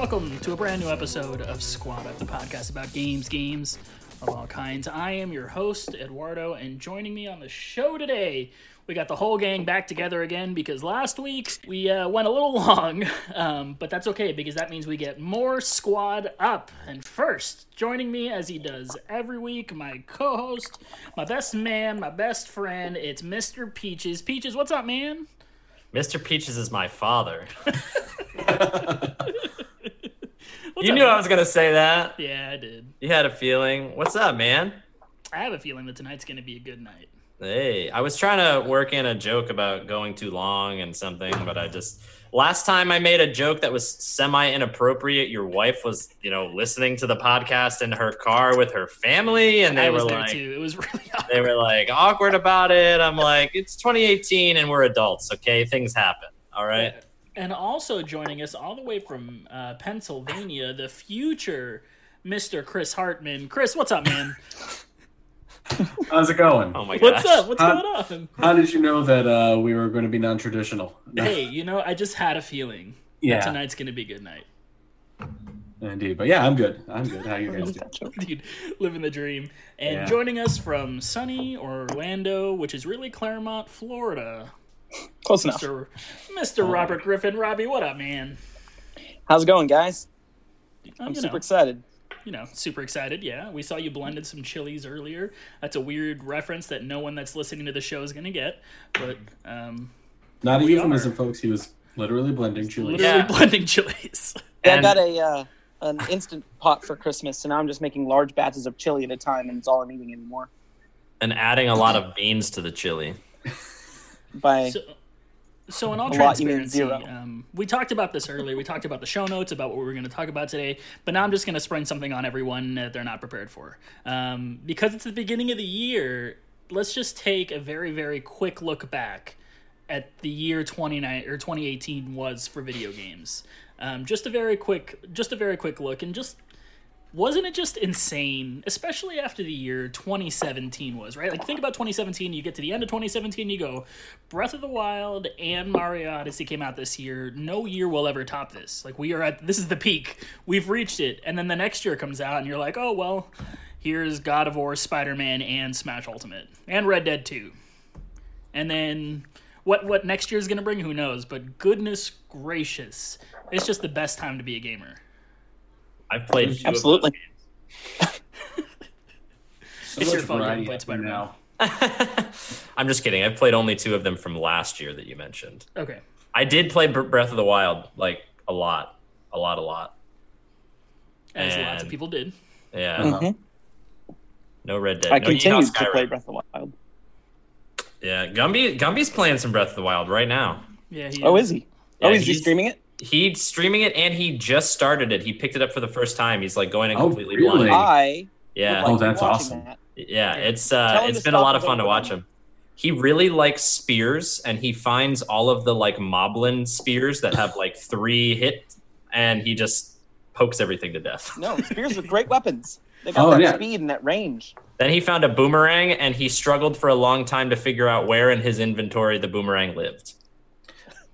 welcome to a brand new episode of Squad Up, the podcast about games, games of all kinds. I am your host, Eduardo, and joining me on the show today, we got the whole gang back together again because last week we uh, went a little long, um, but that's okay because that means we get more Squad Up. And first, joining me as he does every week, my co host, my best man, my best friend, it's Mr. Peaches. Peaches, what's up, man? Mr. Peaches is my father. What's you up, knew man? I was gonna say that. Yeah, I did. You had a feeling. What's up, man? I have a feeling that tonight's going to be a good night. Hey, I was trying to work in a joke about going too long and something, but I just last time I made a joke that was semi inappropriate. Your wife was, you know, listening to the podcast in her car with her family, and they I were like, too. It was really awkward. they were like awkward about it. I'm like, it's 2018 and we're adults, okay? Things happen. All right. And also joining us all the way from uh, Pennsylvania, the future Mr. Chris Hartman. Chris, what's up, man? How's it going? Oh my gosh. What's up? What's Uh, going on? How did you know that uh, we were going to be non-traditional? Hey, you know, I just had a feeling yeah, that tonight's going to be a good night. indeed. But yeah, I'm good. I'm good. How you guys doing? Dude, living the dream. And Yeah. joining us from sunny Orlando, which is really Clermont, Florida, Close enough. Mr. Mr. Robert Griffin. Robbie, what up, man? How's it going, guys? Uh, I'm you super know. excited. you know, super excited. Yeah, we saw you blended some chilies earlier. That's a weird reference that no one that's listening to the show is going to get. But um, Not a We euphemism, are. folks. He was literally blending chilies. literally Yeah. blending chilies. Yeah, I got a uh, an instant pot for Christmas, so now I'm just making large batches of chili at a time, and it's all I'm eating anymore. And adding a lot of beans to the chili. By So, so in all A lot, you mean transparency, zero. um, we talked about this earlier. We talked about the show notes, about what we were going to talk about today. But now I'm just going to spring something on everyone that they're not prepared for. Um, because it's the beginning of the year, let's just take a very, very quick look back at the year 29 or 2018 was for video games. Um, just a very quick, just a very quick look, and just wasn't it just insane, especially after the year 2017 was, right? Like, think about 2017, you get to the end of 2017, you go, Breath of the Wild and Mario Odyssey came out this year. No year will ever top this. Like, we are at, this is the peak. We've reached it. And then the next year comes out, and you're like, oh, well, here's God of War, Spider Man, and Smash Ultimate, and Red Dead 2. And then. What, what next year's gonna bring, who knows? But goodness gracious, it's just the best time to be a gamer. I've played two of those absolutely. So It's your fault you haven't variety played happening Spider-Man. now. I'm just kidding. I've played only two of them from last year that you mentioned. Okay. I did play Breath of the Wild like a lot, a lot, a lot. As lots of people did. Yeah. Mhm. no Red Dead. I no Yeehaw continued to play Breath of the Wild. Yeah, Gumby, Gumby's playing some Breath of the Wild right now. Yeah. He Oh, is he? Yeah, oh, is he he's- streaming it? He's streaming it and he just started it. He picked it up for the first time. He's like going in Oh, completely really? blind. I Yeah, like Oh, that's awesome. That. yeah. Yeah. It's Tell uh, him it's to been a lot of fun to watch him. He really likes spears, and he finds all of the like moblin spears that have like three hit, and he just pokes everything to death. No, spears are great weapons. They got Oh, that yeah. speed and that range. Then he found a boomerang, and he struggled for a long time to figure out where in his inventory the boomerang lived.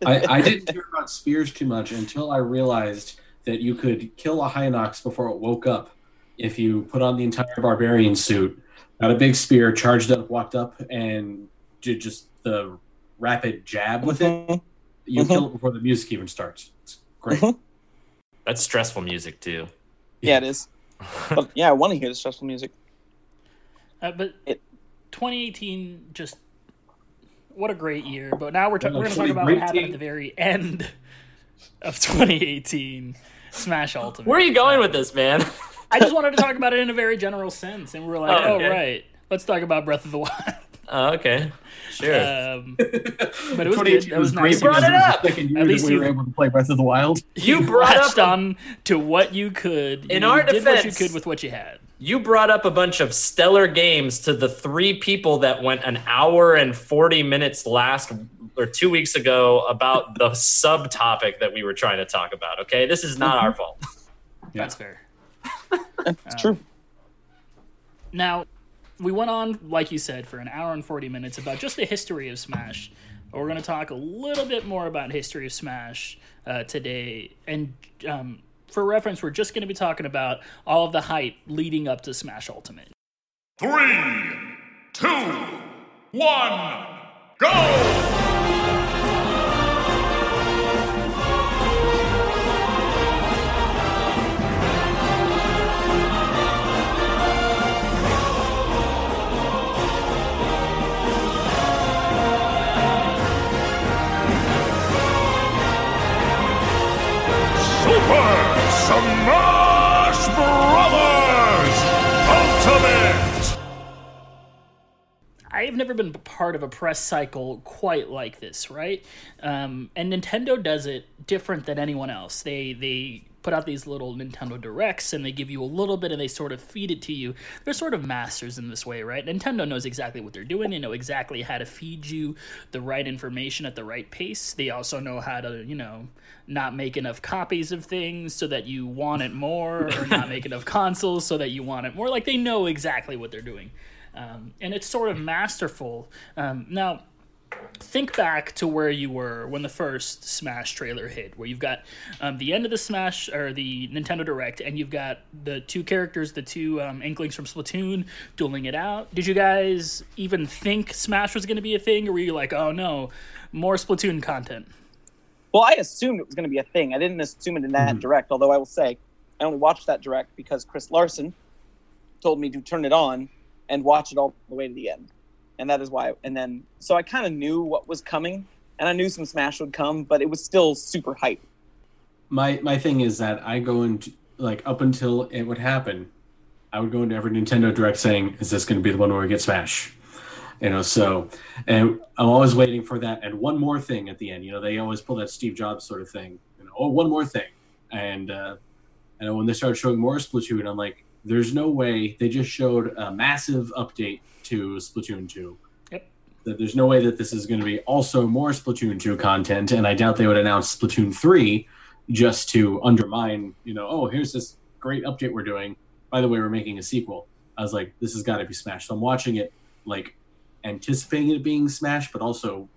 I, I didn't hear about spears too much until I realized that you could kill a Hinox before it woke up if you put on the entire barbarian suit, got a big spear, charged up, walked up, and did just the rapid jab with it. Mhm. You Mhm. kill it before the music even starts. It's great. Mhm. That's stressful music too. Yeah, it is. But yeah, I want to hear the stressful music. Uh, but It- 2018 just what a great year. But now we're, ta- we're going to talk about what great happened team. at the very end of 2018. Smash Ultimate. Where are you going with this, man? I just wanted to talk about it in a very general sense, and we were like, Oh, oh, right, let's talk about Breath of the Wild. oh, okay, sure. Um, but it was good. 2018 That was nice. great You brought because it up. year At least we you- were able to play Breath of the Wild. You you brought latched up on to what you could. In you our did what you could with what you had. You brought up a bunch of stellar games to the three people that went an hour and 40 minutes last or two weeks ago about the subtopic that we were trying to talk about. Okay, this is not our fault. Yeah. That's fair. It's Um, true. Now, we went on, like you said, for an hour and 40 minutes about just the history of Smash. We're going to talk a little bit more about history of Smash uh, today. And um, for reference, we're just going to be talking about all of the hype leading up to Smash Ultimate. Three, two, one, go! Smash I've never been part of a press cycle quite like this, right? Um, and Nintendo does it different than anyone else. They they put out these little Nintendo Directs and they give you a little bit and they sort of feed it to you. They're sort of masters in this way, right? Nintendo knows exactly what they're doing. They know exactly how to feed you the right information at the right pace. They also know how to, you know, not make enough copies of things so that you want it more or not make enough consoles so that you want it more. Like they know exactly what they're doing. Um, and it's sort of masterful. Um, now, think back to where you were when the first Smash trailer hit, where you've got um, the end of the Smash or the Nintendo Direct, and you've got the two characters, the two um, Inklings from Splatoon, dueling it out. Did you guys even think Smash was going to be a thing, or were you like, oh no, more Splatoon content? Well, I assumed it was going to be a thing. I didn't assume it in that direct, although I will say I only watched that direct because Chris Larson told me to turn it on and watch it all the way to the end. And that is why. And then, so I kind of knew what was coming, and I knew some Smash would come, but it was still super hype. my my thing is that I go into like up until it would happen, I would go into every Nintendo Direct saying, "Is this going to be the one where we get Smash?" You know, so and I'm always waiting for that. And one more thing at the end, you know, they always pull that Steve Jobs sort of thing. You know, oh, one more thing, and uh, and when they started showing more Splatoon, I'm like, there's no way they just showed a massive update to Splatoon two. Yep. That there's no way that this is going to be also more Splatoon 2 content, and I doubt they would announce Splatoon 3 just to undermine, you know, oh, here's this great update we're doing. By the way, we're making a sequel. I was like, this has got to be Smash. So I'm watching it, like, anticipating it being Smash, but also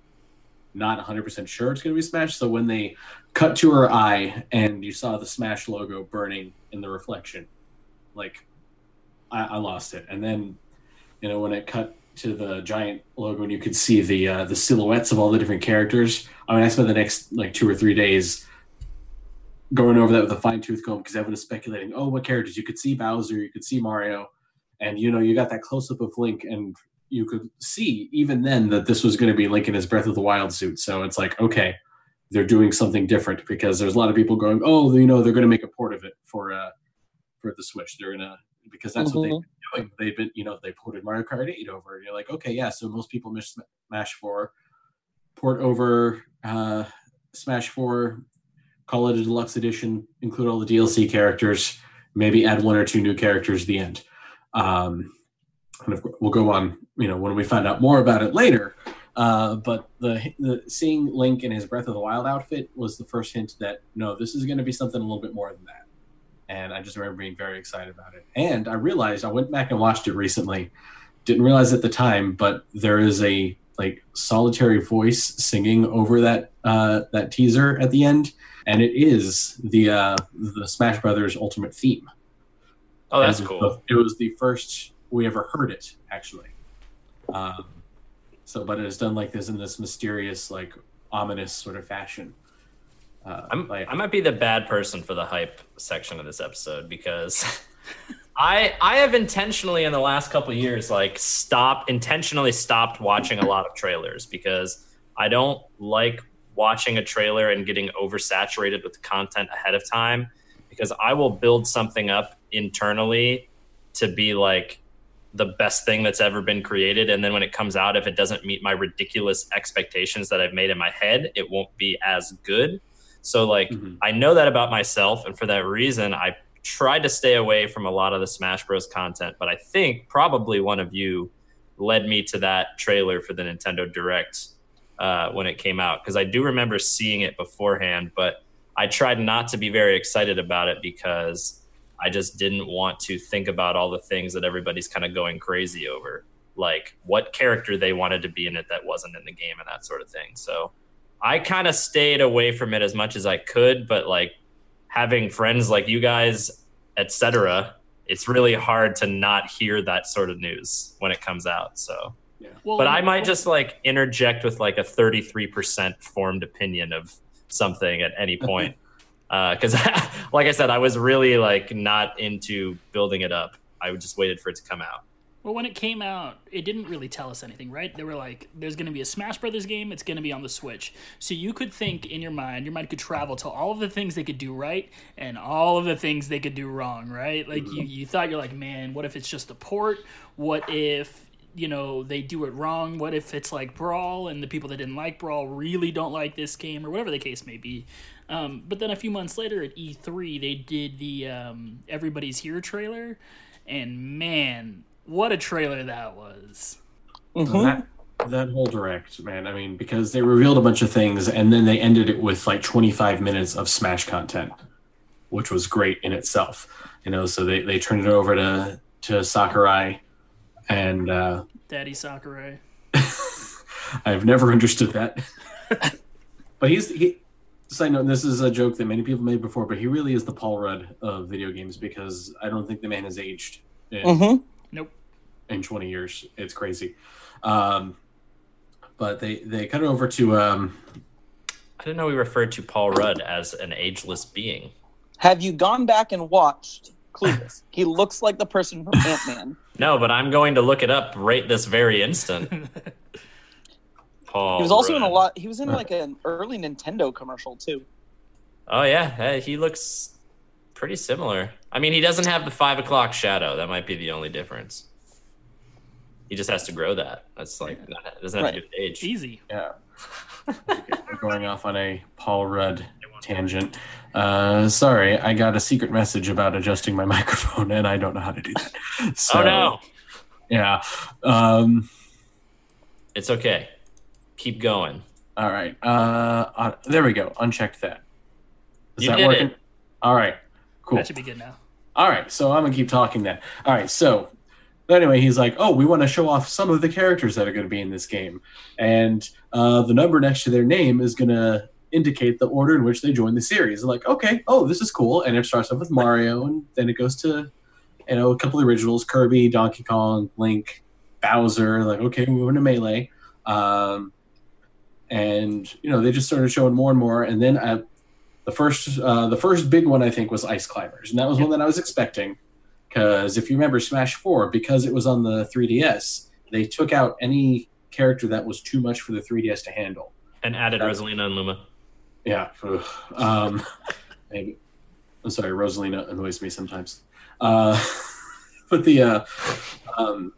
not 100% sure it's going to be Smash. So when they cut to her eye and you saw the Smash logo burning in the reflection, like, I, I lost it. And then, you know, when it cut to the giant logo and you could see the uh, the silhouettes of all the different characters. I mean, I spent the next like two or three days going over that with a fine tooth comb because everyone was speculating, oh, what characters? You could see Bowser, you could see Mario, and you know, you got that close up of Link, and you could see even then that this was going to be Link in his Breath of the Wild suit. So it's like, okay, they're doing something different because there's a lot of people going, oh, you know, they're going to make a port of it for uh for the Switch. They're gonna because that's what they've been doing. They've been, you know, they ported Mario Kart 8 over. And you're like, okay, yeah. So most people miss Smash 4, port over uh, Smash 4, call it a deluxe edition, include all the DLC characters, maybe add one or two new characters at the end. Um, and of course, we'll go on, you know, when we find out more about it later. Uh, but the, the seeing Link in his Breath of the Wild outfit was the first hint that no, this is going to be something a little bit more than that and I just remember being very excited about it. And I realized I went back and watched it recently. Didn't realize at the time, but there is a like solitary voice singing over that uh, that teaser at the end, and it is the uh, the Smash Brothers Ultimate theme. Oh, that's cool. It was the first we ever heard it, actually. Um, so, but it is done like this in this mysterious, like ominous sort of fashion. Uh, like- I might be the bad person for the hype section of this episode because I I have intentionally in the last couple years like stopped intentionally stopped watching a lot of trailers because I don't like watching a trailer and getting oversaturated with the content ahead of time because I will build something up internally to be like the best thing that's ever been created. And then when it comes out if it doesn't meet my ridiculous expectations that I've made in my head it won't be as good so like Mhm. I know that about myself, and for that reason, I tried to stay away from a lot of the Smash Bros. content. But I think probably one of you led me to that trailer for the Nintendo Direct uh, when it came out because I do remember seeing it beforehand, but I tried not to be very excited about it because I just didn't want to think about all the things that everybody's kind of going crazy over, like what character they wanted to be in it that wasn't in the game and that sort of thing. So I kind of stayed away from it as much as I could, but like having friends like you guys, etc., it's really hard to not hear that sort of news when it comes out. So, Well, but I might just like interject with like a 33% formed opinion of something at any point. Uh, because, like I said, I was really like not into building it up. I just waited for it to come out. Well, when it came out, it didn't really tell us anything, right? They were like, "There's going to be a Smash Brothers game. It's going to be on the Switch." So you could think in your mind, your mind could travel to all of the things they could do right and all of the things they could do wrong, right? Like you, you thought you're like, "Man, what if it's just a port? What if you know they do it wrong? What if it's like Brawl and the people that didn't like Brawl really don't like this game, or whatever the case may be?" Um, but then a few months later at E3, they did the um, Everybody's Here trailer, and man, what a trailer that was! Mhm. That that whole direct, man. I mean, because they revealed a bunch of things and then they ended it with like 25 minutes of Smash content, which was great in itself. You know, so they, they turned it over to to Sakurai, and uh, Daddy Sakurai. I've never understood that. but he's he. Side note: This is a joke that many people made before, but he really is the Paul Rudd of video games because I don't think the man has aged in, Mhm. Nope. in 20 years. It's crazy. Um, but they they cut it over to um, I didn't know we referred to Paul Rudd as an ageless being. Have you gone back and watched Clueless? he looks like the person from Ant Man. No, but I'm going to look it up right this very instant. Paul. He was also in a lot. He was in like an early Nintendo commercial too. Oh yeah, hey, he looks pretty similar. I mean, he doesn't have the five o'clock shadow. That might be the only difference. He just has to grow that. That's like not, it doesn't have to do with age. Easy. yeah. We're going off on a Paul Rudd tangent. Uh, sorry, I got a secret message about adjusting my microphone, and I don't know how to do that. So, oh no, Yeah. Um, it's okay. Keep going. all right. Uh, uh, there we go. Unchecked that. Is You that did working? it. All right. Cool. That should be good now. All right, so I'm gonna keep talking then. All right, so anyway, he's like, "Oh, we want to show off some of the characters that are going to be in this game, and uh, the number next to their name is going to indicate the order in which they join the series." Like, okay, oh, this is cool, and it starts off with Mario, and then it goes to, you know, a couple of originals: Kirby, Donkey Kong, Link, Bowser. Like, okay, we're moving to Melee, um, and you know, they just started showing more and more, and then I, the first uh, the first big one I think was Ice Climbers, and that was one that I was expecting because if you remember Smash Four, because it was on the 3DS, they took out any character that was too much for the 3DS to handle. And added That's- Rosalina and Luma. Yeah, um, maybe. I'm sorry, Rosalina annoys me sometimes. Uh, but the uh, um,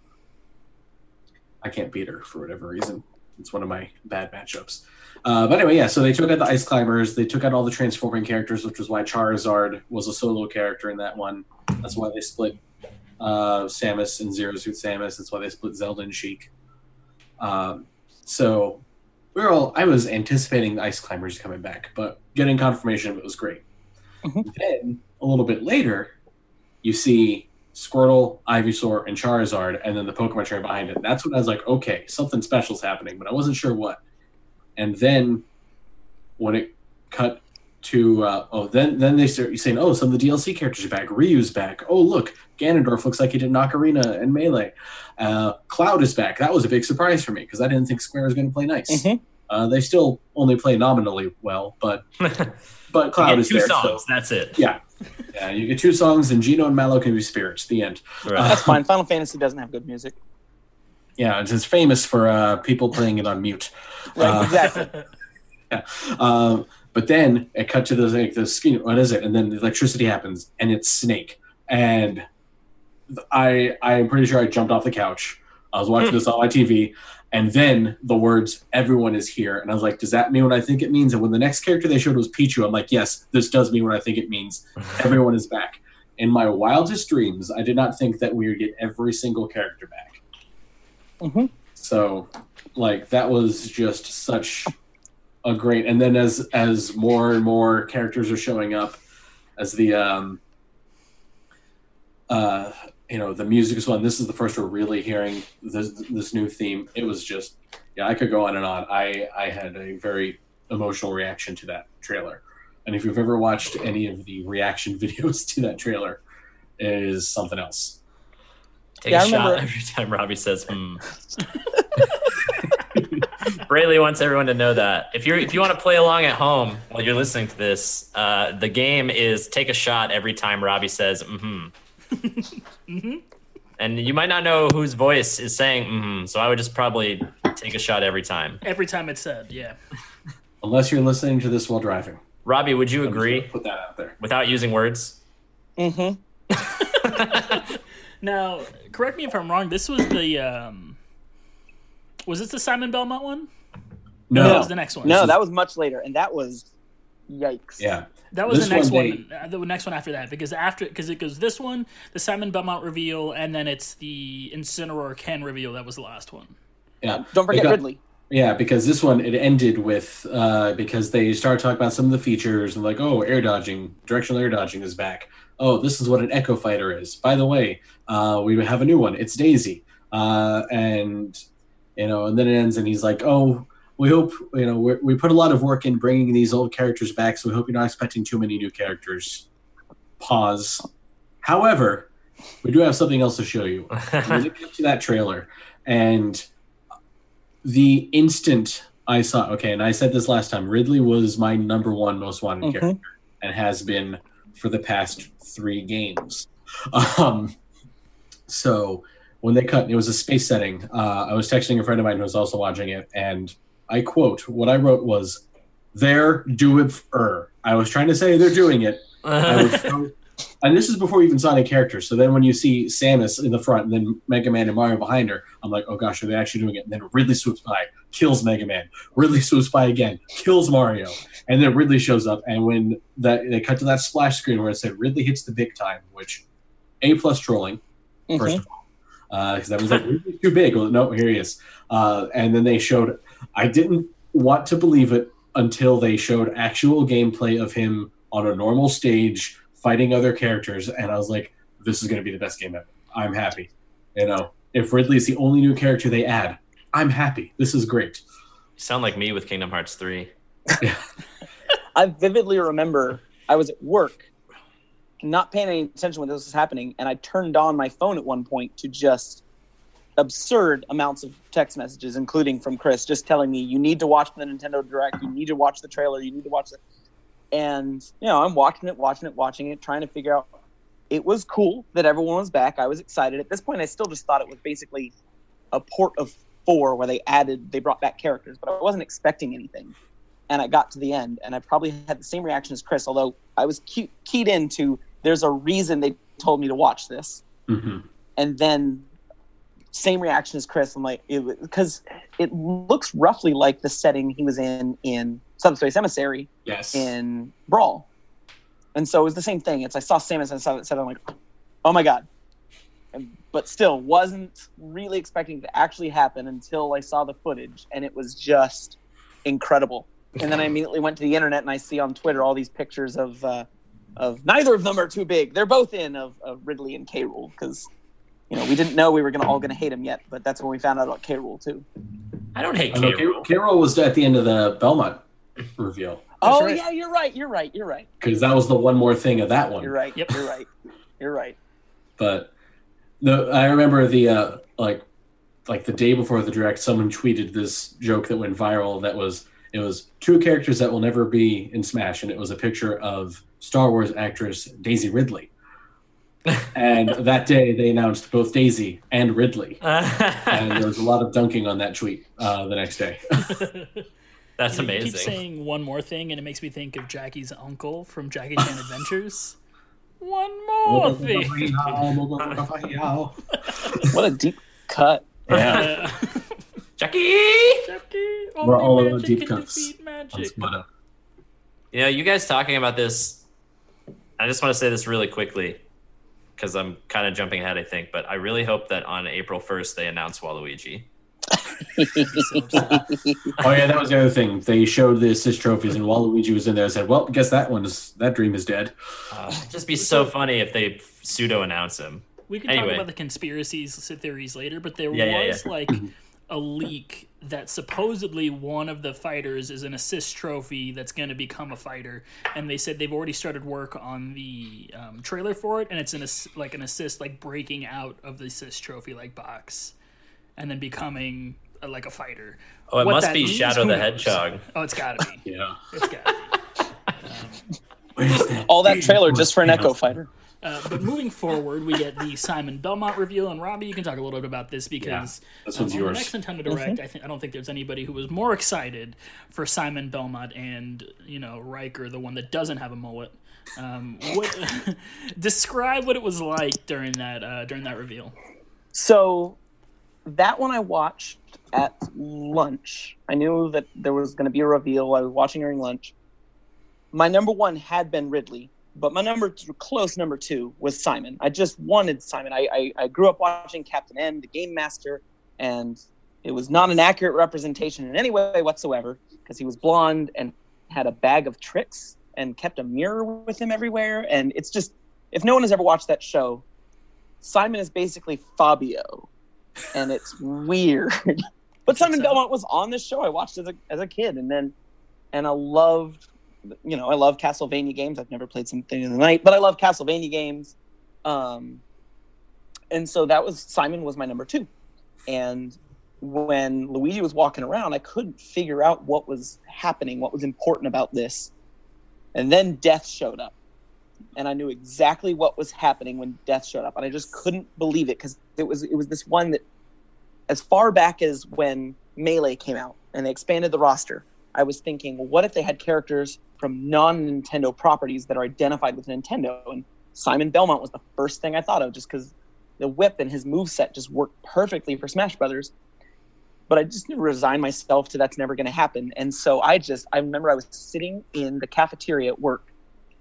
I can't beat her for whatever reason. It's one of my bad matchups. Uh, but anyway, yeah. So they took out the ice climbers. They took out all the transforming characters, which was why Charizard was a solo character in that one. That's why they split uh, Samus and Zero Suit Samus. That's why they split Zelda and Sheik. Um, so we are all. I was anticipating the ice climbers coming back, but getting confirmation of it was great. Mhm. Then a little bit later, you see Squirtle, Ivysaur, and Charizard, and then the Pokemon trainer behind it. That's when I was like, okay, something special's happening, but I wasn't sure what. And then when it cut to uh, oh, then then they start saying, oh, some of the DLC characters are back. Ryu's back. Oh, look, Ganondorf looks like he did in Ocarina and Melee. Uh, Cloud is back. That was a big surprise for me because I didn't think Square was going to play nice. Mhm. Uh, they still only play nominally well, but but You Cloud get is two there. songs. So, That's it. yeah, yeah, you get two songs, and Geno and Mallow can be spirits. The end. Right. That's fine. Final Fantasy doesn't have good music. Yeah, it's, it's famous for uh, people playing it on mute. Right, Uh, exactly. Um, but then it cut to the like the skin. What is it? And then the electricity happens, and it's Snake. And I I am pretty sure I jumped off the couch. I was watching this on my TV, and then the words "Everyone is here," and I was like, "Does that mean what I think it means?" And when the next character they showed was Pichu, I'm like, "Yes, this does mean what I think it means. Everyone is back." In my wildest dreams, I did not think that we would get every single character back. Mhm. So, like, that was just such a great. And then as as more and more characters are showing up, as the um, uh, you know, the music is one. This is the first we're really hearing this this new theme. It was just, yeah, I could go on and on. I I had a very emotional reaction to that trailer, and if you've ever watched any of the reaction videos to that trailer, it is something else. Take Yeah, a I shot remember- every time Robbie says hmm. Brayley wants everyone to know that. If you're if you want to play along at home while you're listening to this, uh, the game is take a shot every time Robbie says mm-hmm. Mm-hmm. And you might not know whose voice is saying mm-hmm, so I would just probably take a shot every time. Every time it's said, yeah. Unless you're listening to this while driving. Robbie, would you I'm just agree Put that out there. without using words? Mm-hmm. Now, correct me if I'm wrong. This was the um, was this the Simon Belmont one? No, that was the next one. No, that was much later, and that was yikes. yeah, That was This the next one one. uh, the next one after that, because after because it goes this one, the Simon Belmont reveal, and then it's the Incineroar Ken reveal. That was the last one. yeah. Don't forget got- Ridley. Yeah, because this one it ended with uh, because they start talking about some of the features and like, oh, air dodging, directional air dodging is back. Oh, this is what an Echo Fighter is. By the way, uh, we have a new one. It's Daisy, uh, and you know, and then it ends, and he's like, oh, we hope you know we we put a lot of work in bringing these old characters back, so we hope you're not expecting too many new characters. Pause. However, we do have something else to show you. we get to that trailer and the instant I saw okay, and I said this last time, Ridley was my number one most wanted Mhm. character and has been for the past three games. Um, so when they cut, it was a space setting. Uh, I was texting a friend of mine who was also watching it, and I quote what I wrote was, "They're doing er." I was trying to say they're doing it, was and this is before even saw any characters. So then when you see Samus in the front and then Mega Man and Mario behind her, I'm like, oh gosh, are they actually doing it? And then Ridley swoops by, kills Mega Man. Ridley swoops by again, kills Mario. And then Ridley shows up. And when that they cut to that splash screen where it said Ridley hits the big time, which A plus trolling, first Mhm. of all. Because that was like, Ridley's too big. Well, no, here he is. Uh, and then they showed, I didn't want to believe it until they showed actual gameplay of him on a normal stage fighting other characters. And I was like, this is going to be the best game ever. I'm happy. You know, if Ridley's the only new character they add, I'm happy. This is great. You sound like me with Kingdom Hearts 3. I vividly remember I was at work, not paying any attention when this was happening, and I turned on my phone at one point to just absurd amounts of text messages, including from Chris, just telling me, "You need to watch the Nintendo Direct. You need to watch the trailer. You need to watch it." And you know, I'm watching it, watching it, watching it, trying to figure out. It was cool that everyone was back. I was excited. At this point, I still just thought it was basically a port of four where they added, they brought back characters, but I wasn't expecting anything and I got to the end, and I probably had the same reaction as Chris, although I was key- keyed into there's a reason they told me to watch this, hmm and then same reaction as Chris. I'm like, because it, looks roughly like the setting he was in in Subspace Emissary Yes. in Brawl, and so it was the same thing. It's I saw Samus and I saw that set, I'm like, oh my god. And, but still, wasn't really expecting it to actually happen until I saw the footage, and it was just incredible. And then I immediately went to the internet and I see on Twitter all these pictures of uh, of neither of them are too big. They're both in of, of Ridley and K. Rool because you know we didn't know we were gonna all gonna hate him yet, but that's when we found out about K. Rool too. I don't hate I know K. K- K-Rool was at the end of the Belmont reveal oh right. yeah, you're right. You're right. You're right. because that was the one more thing of that one. You're right. Yep. You're right. You're right. but the I remember the uh, like like the day before the direct, someone tweeted this joke that went viral. That was it was two characters that will never be in Smash, and it was a picture of Star Wars actress Daisy Ridley. And that day, they announced both Daisy and Ridley, and there was a lot of dunking on that tweet uh, the next day. That's You keep amazing. saying one more thing, and it makes me think of Jackie's uncle from Jackie Chan Adventures. One more thing. What a deep cut. yeah, Jackie! Jackie, We're all in magic deep cuts. defeat on magic. Sputter. You know, you guys talking about this, I just want to say this really quickly because I'm kind of jumping ahead, I think, but I really hope that on April 1st they announce Waluigi. So. Oh yeah, that was the other thing. They showed the assist trophies, and Waluigi was in there. and said, "Well, guess that one's that dream is dead." Uh, just be so funny if they pseudo announce him. We can Anyway. talk about the conspiracies theories later, but there Yeah, yeah, was yeah. like a leak that supposedly one of the fighters is an assist trophy that's going to become a fighter, and they said they've already started work on the um, trailer for it, and it's an ass- like an assist like breaking out of the assist trophy like box, and then becoming uh, like a fighter. Oh, it What must be means, Shadow the knows? Hedgehog. Oh, it's got to be. Yeah. It's got to be. Where's that? All that big trailer just for an Echo Fighter. Uh, but moving forward, we get the Simon Belmont reveal, and Robbie, you can talk a little bit about this because this um, one's on yours. the next Nintendo Direct, I think I don't think there's anybody who was more excited for Simon Belmont and you know Richter, the one that doesn't have a mullet. Um, what, describe what it was like during that uh, during that reveal. So that one I watched at lunch. I knew that there was going to be a reveal. I was watching during lunch. My number one had been Ridley, but my number two, close number two was Simon. I just wanted Simon. I, I, I grew up watching Captain N, the Game Master, and it was not an accurate representation in any way whatsoever because he was blonde and had a bag of tricks and kept a mirror with him everywhere. And it's just, if no one has ever watched that show, Simon is basically Fabio, and it's weird. but Simon so. Belmont was on this show. I watched as a as a kid, and then and I loved, you know, I love Castlevania games. I've never played something in the night, but I love Castlevania games. Um, and so that was Simon was my number two, and when Luigi was walking around, I couldn't figure out what was happening, what was important about this, and then Death showed up and I knew exactly what was happening when Death showed up, and I just couldn't believe it because it was it was this one that, as far back as when Melee came out and they expanded the roster, I was thinking, what if they had characters from non-Nintendo properties that are identified with Nintendo? And Simon Belmont was the first thing I thought of, just because the whip and his move set just worked perfectly for Smash Brothers. But I just resigned myself to that's never going to happen, and so I just I remember I was sitting in the cafeteria at work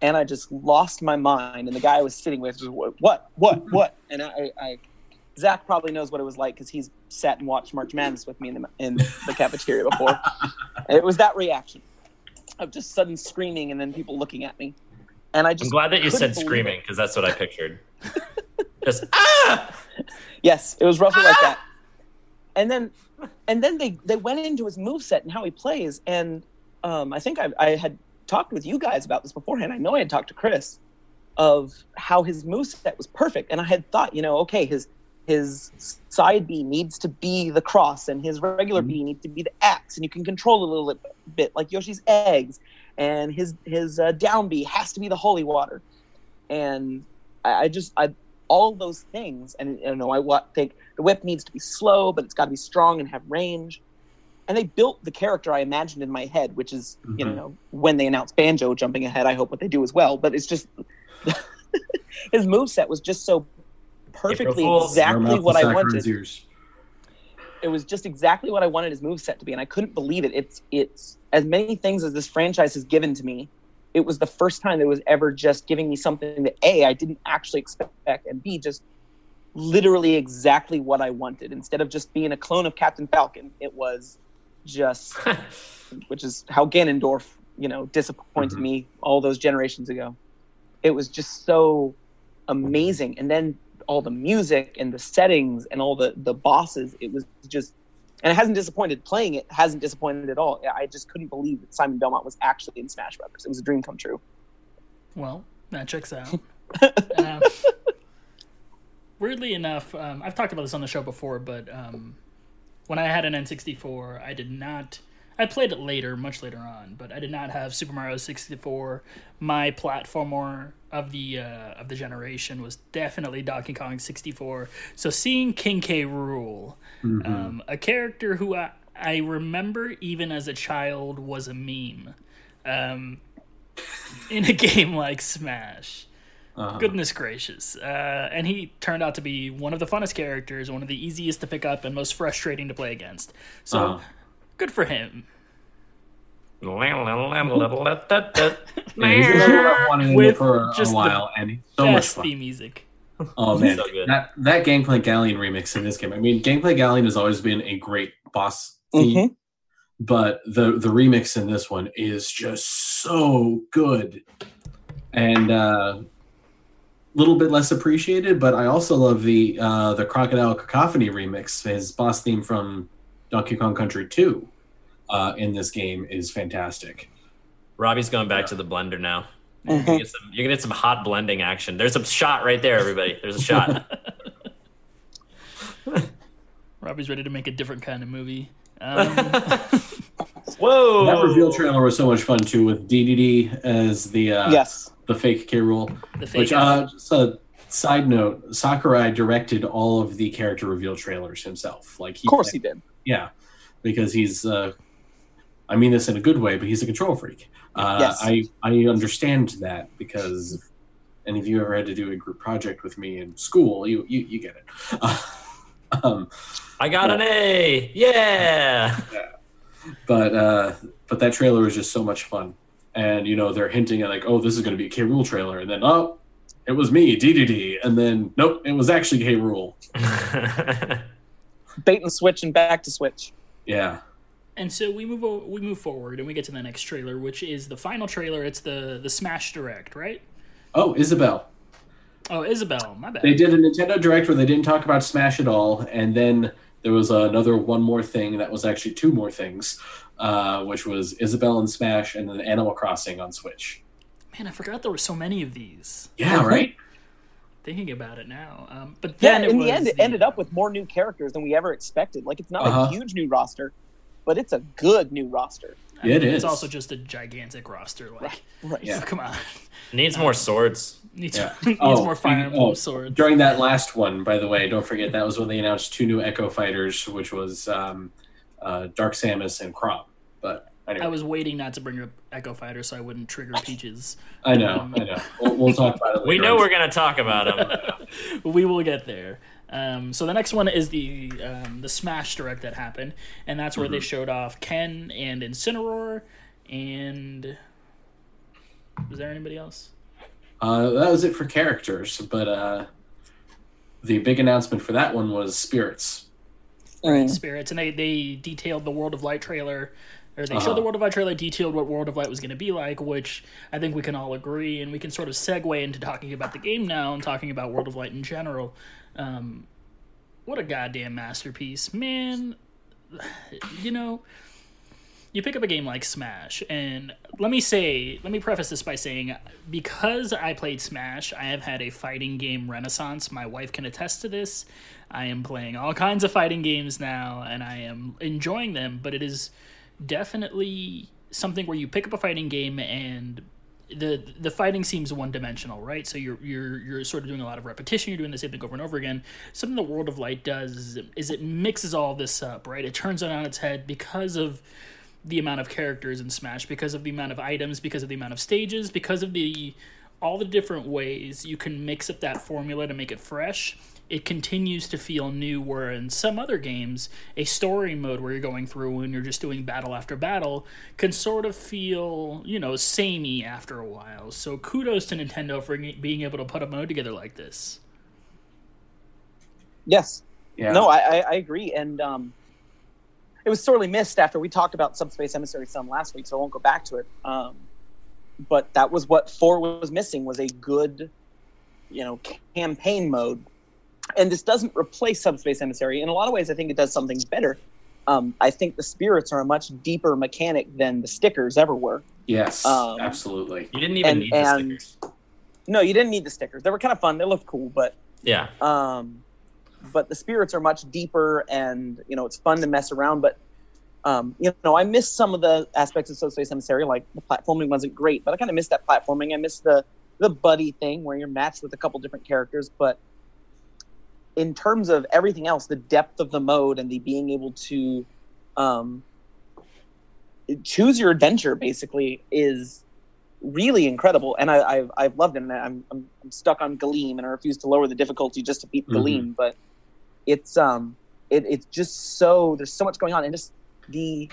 and I just lost my mind. And the guy I was sitting with was what, what, what, what? And I, I Zach probably knows what it was like because he's sat and watched March Madness with me in the in the cafeteria before. It was that reaction of just sudden screaming and then people looking at me. And I just I'm glad that you said screaming because that's what I pictured. Just ah! Yes, it was roughly like that. And then, and then they they went into his move set and how he plays. And um, I think I, I had talked with you guys about this beforehand. I know I had talked to Chris of how his move set was perfect, and I had thought, you know, okay, his his side B needs to be the cross, and his regular B needs to be the axe, and you can control a little bit like Yoshi's eggs, and his his uh, down B has to be the holy water, and I, I just I all those things, and you know, I think the whip needs to be slow, but it's got to be strong and have range. And they built the character I imagined in my head, which is, you Mhm. know, when they announced Banjo jumping ahead, I hope what they do as well. But it's just his moveset was just so perfectly exactly what I wanted ears. it was just exactly what I wanted his moveset to be, and I couldn't believe it. It's it's as many things as this franchise has given to me. It was the first time that it was ever just giving me something that a I didn't actually expect, and b just literally exactly what I wanted. Instead of just being a clone of Captain Falcon, it was just, which is how Ganondorf, you know, disappointed Mhm. me all those generations ago. It was just so amazing, and then all the music and the settings and all the the bosses it was just and it hasn't disappointed playing it hasn't disappointed at all i just couldn't believe that simon belmont was actually in smash brothers it was a dream come true Well, that checks out. um, weirdly enough, um, I've talked about this on the show before, but um, when I had an N64, I did not. I played it later, much later on, but I did not have Super Mario 64. My platformer of the uh, of the generation was definitely Donkey Kong 64. So seeing King K. Rool, um, a character who I, I remember even as a child was a meme, um, in a game like Smash. Uh-huh. Goodness gracious. Uh, and he turned out to be one of the funnest characters, one of the easiest to pick up, and most frustrating to play against. So, Uh-huh. Good for him. Yeah, he's been one I've wanted him With for a just the while, and he's so much Best fun. theme music. Oh man, So good. that that Gangplank Galleon remix in this game. I mean, Gangplank Galleon has always been a great boss theme, Mhm. but the the remix in this one is just so good, and a little bit less appreciated. But I also love the uh, the Crocodile Cacophony remix. His boss theme from Donkey Kong Country Two uh, in this game is fantastic. Robbie's going back to the blender now. Mhm. You get some, you can get some hot blending action. There's a shot right there, everybody. There's a shot. Robbie's ready to make a different kind of movie. Um, Whoa! That reveal trailer was so much fun too, with DDD as the uh, yes. the fake K Rool. the fake Which, uh, just a side note, Sakurai directed all of the character reveal trailers himself. Like, he, Of course he did. Yeah, because he's. Uh, I mean this in a good way, but he's a control freak. Uh, Yes. I I understand that because if any of you ever had to do a group project with me in school, you you, you get it. um, I got an A. Yeah. but uh, but that trailer was just so much fun, and you know they're hinting at like, oh, this is going to be a K Rool trailer, and then oh, it was me, DDD, and then nope, it was actually K Rool. Bait and switch and back to switch. Yeah. And so we move o- we move forward and we get to the next trailer, which is the final trailer. It's the the Smash Direct, right? Oh, Isabelle. Oh, Isabelle, my bad. They did a Nintendo Direct where they didn't talk about Smash at all, and then there was another one more thing that was actually two more things, uh, which was Isabelle and Smash, and then Animal Crossing on Switch. Man, I forgot there were so many of these. Yeah, right. Thinking about it now, um, but Yeah, then it in was the end, it ended up with more new characters than we ever expected. Like, it's not Uh-huh. a huge new roster, but it's a good new roster. I mean, It It's also just a gigantic roster. Like, Right. Yeah. come on, Needs more swords. needs, Yeah. needs Oh, more Fire Emblem oh, swords. During that last one, by the way, don't forget that was when they announced two new Echo Fighters, which was um, uh, Dark Samus and Chrom. But anyway, I was waiting not to bring up Echo Fighter so I wouldn't trigger Peaches. I know, I know. We'll, we'll talk about it. We know on. we're gonna talk about him. we will get there. Um, so the next one is the um, the Smash Direct that happened, and that's where Mm-hmm. they showed off Ken and Incineroar, and was there anybody else? Uh, that was it for characters, but uh, the big announcement for that one was spirits. Mm. Spirits, and they they detailed the World of Light trailer. Or they Uh-huh. showed the World of Light trailer, detailed what World of Light was going to be like, which I think we can all agree, and we can sort of segue into talking about the game now and talking about World of Light in general. Um, what a goddamn masterpiece, man! You know, you pick up a game like Smash, and let me say, let me preface this by saying, because I played Smash, I have had a fighting game renaissance. My wife can attest to this. I am playing all kinds of fighting games now, and I am enjoying them, but it is definitely something where you pick up a fighting game and the the fighting seems one dimensional, right? So you're you're you're sort of doing a lot of repetition. You're doing the same thing over and over again. Something the World of Light does is, it mixes all this up, right? It turns it on its head because of the amount of characters in Smash, because of the amount of items, because of the amount of stages, because of the all the different ways you can mix up that formula to make it fresh. It continues to feel new. Where in some other games, a story mode where you're going through and you're just doing battle after battle can sort of feel, you know, samey after a while. So kudos to Nintendo for being able to put a mode together like this. Yes. Yeah. No, I, I, I agree. And um, it was sorely missed after we talked about Subspace Emissary some last week, so I won't go back to it. Um, but that was what four was missing was a good, you know, campaign mode. And this doesn't replace Subspace Emissary. In a lot of ways, I think it does something better. Um, I think the spirits are a much deeper mechanic than the stickers ever were. Yes, Um, absolutely. You didn't even And- need the stickers. No, you didn't need the stickers. They were kind of fun. They looked cool, but Yeah. um, but the spirits are much deeper and you know it's fun to mess around but um, you know i missed some of the aspects of subspace emissary like the platforming wasn't great but i kind of missed that platforming i missed the the buddy thing where you're matched with a couple different characters but in terms of everything else the depth of the mode and the being able to um, choose your adventure basically is really incredible, and I, I've I've loved it. And I'm, I'm I'm stuck on Galeem, and I refuse to lower the difficulty just to beat Mhm. Galeem. But it's um it, it's just so there's so much going on, and just the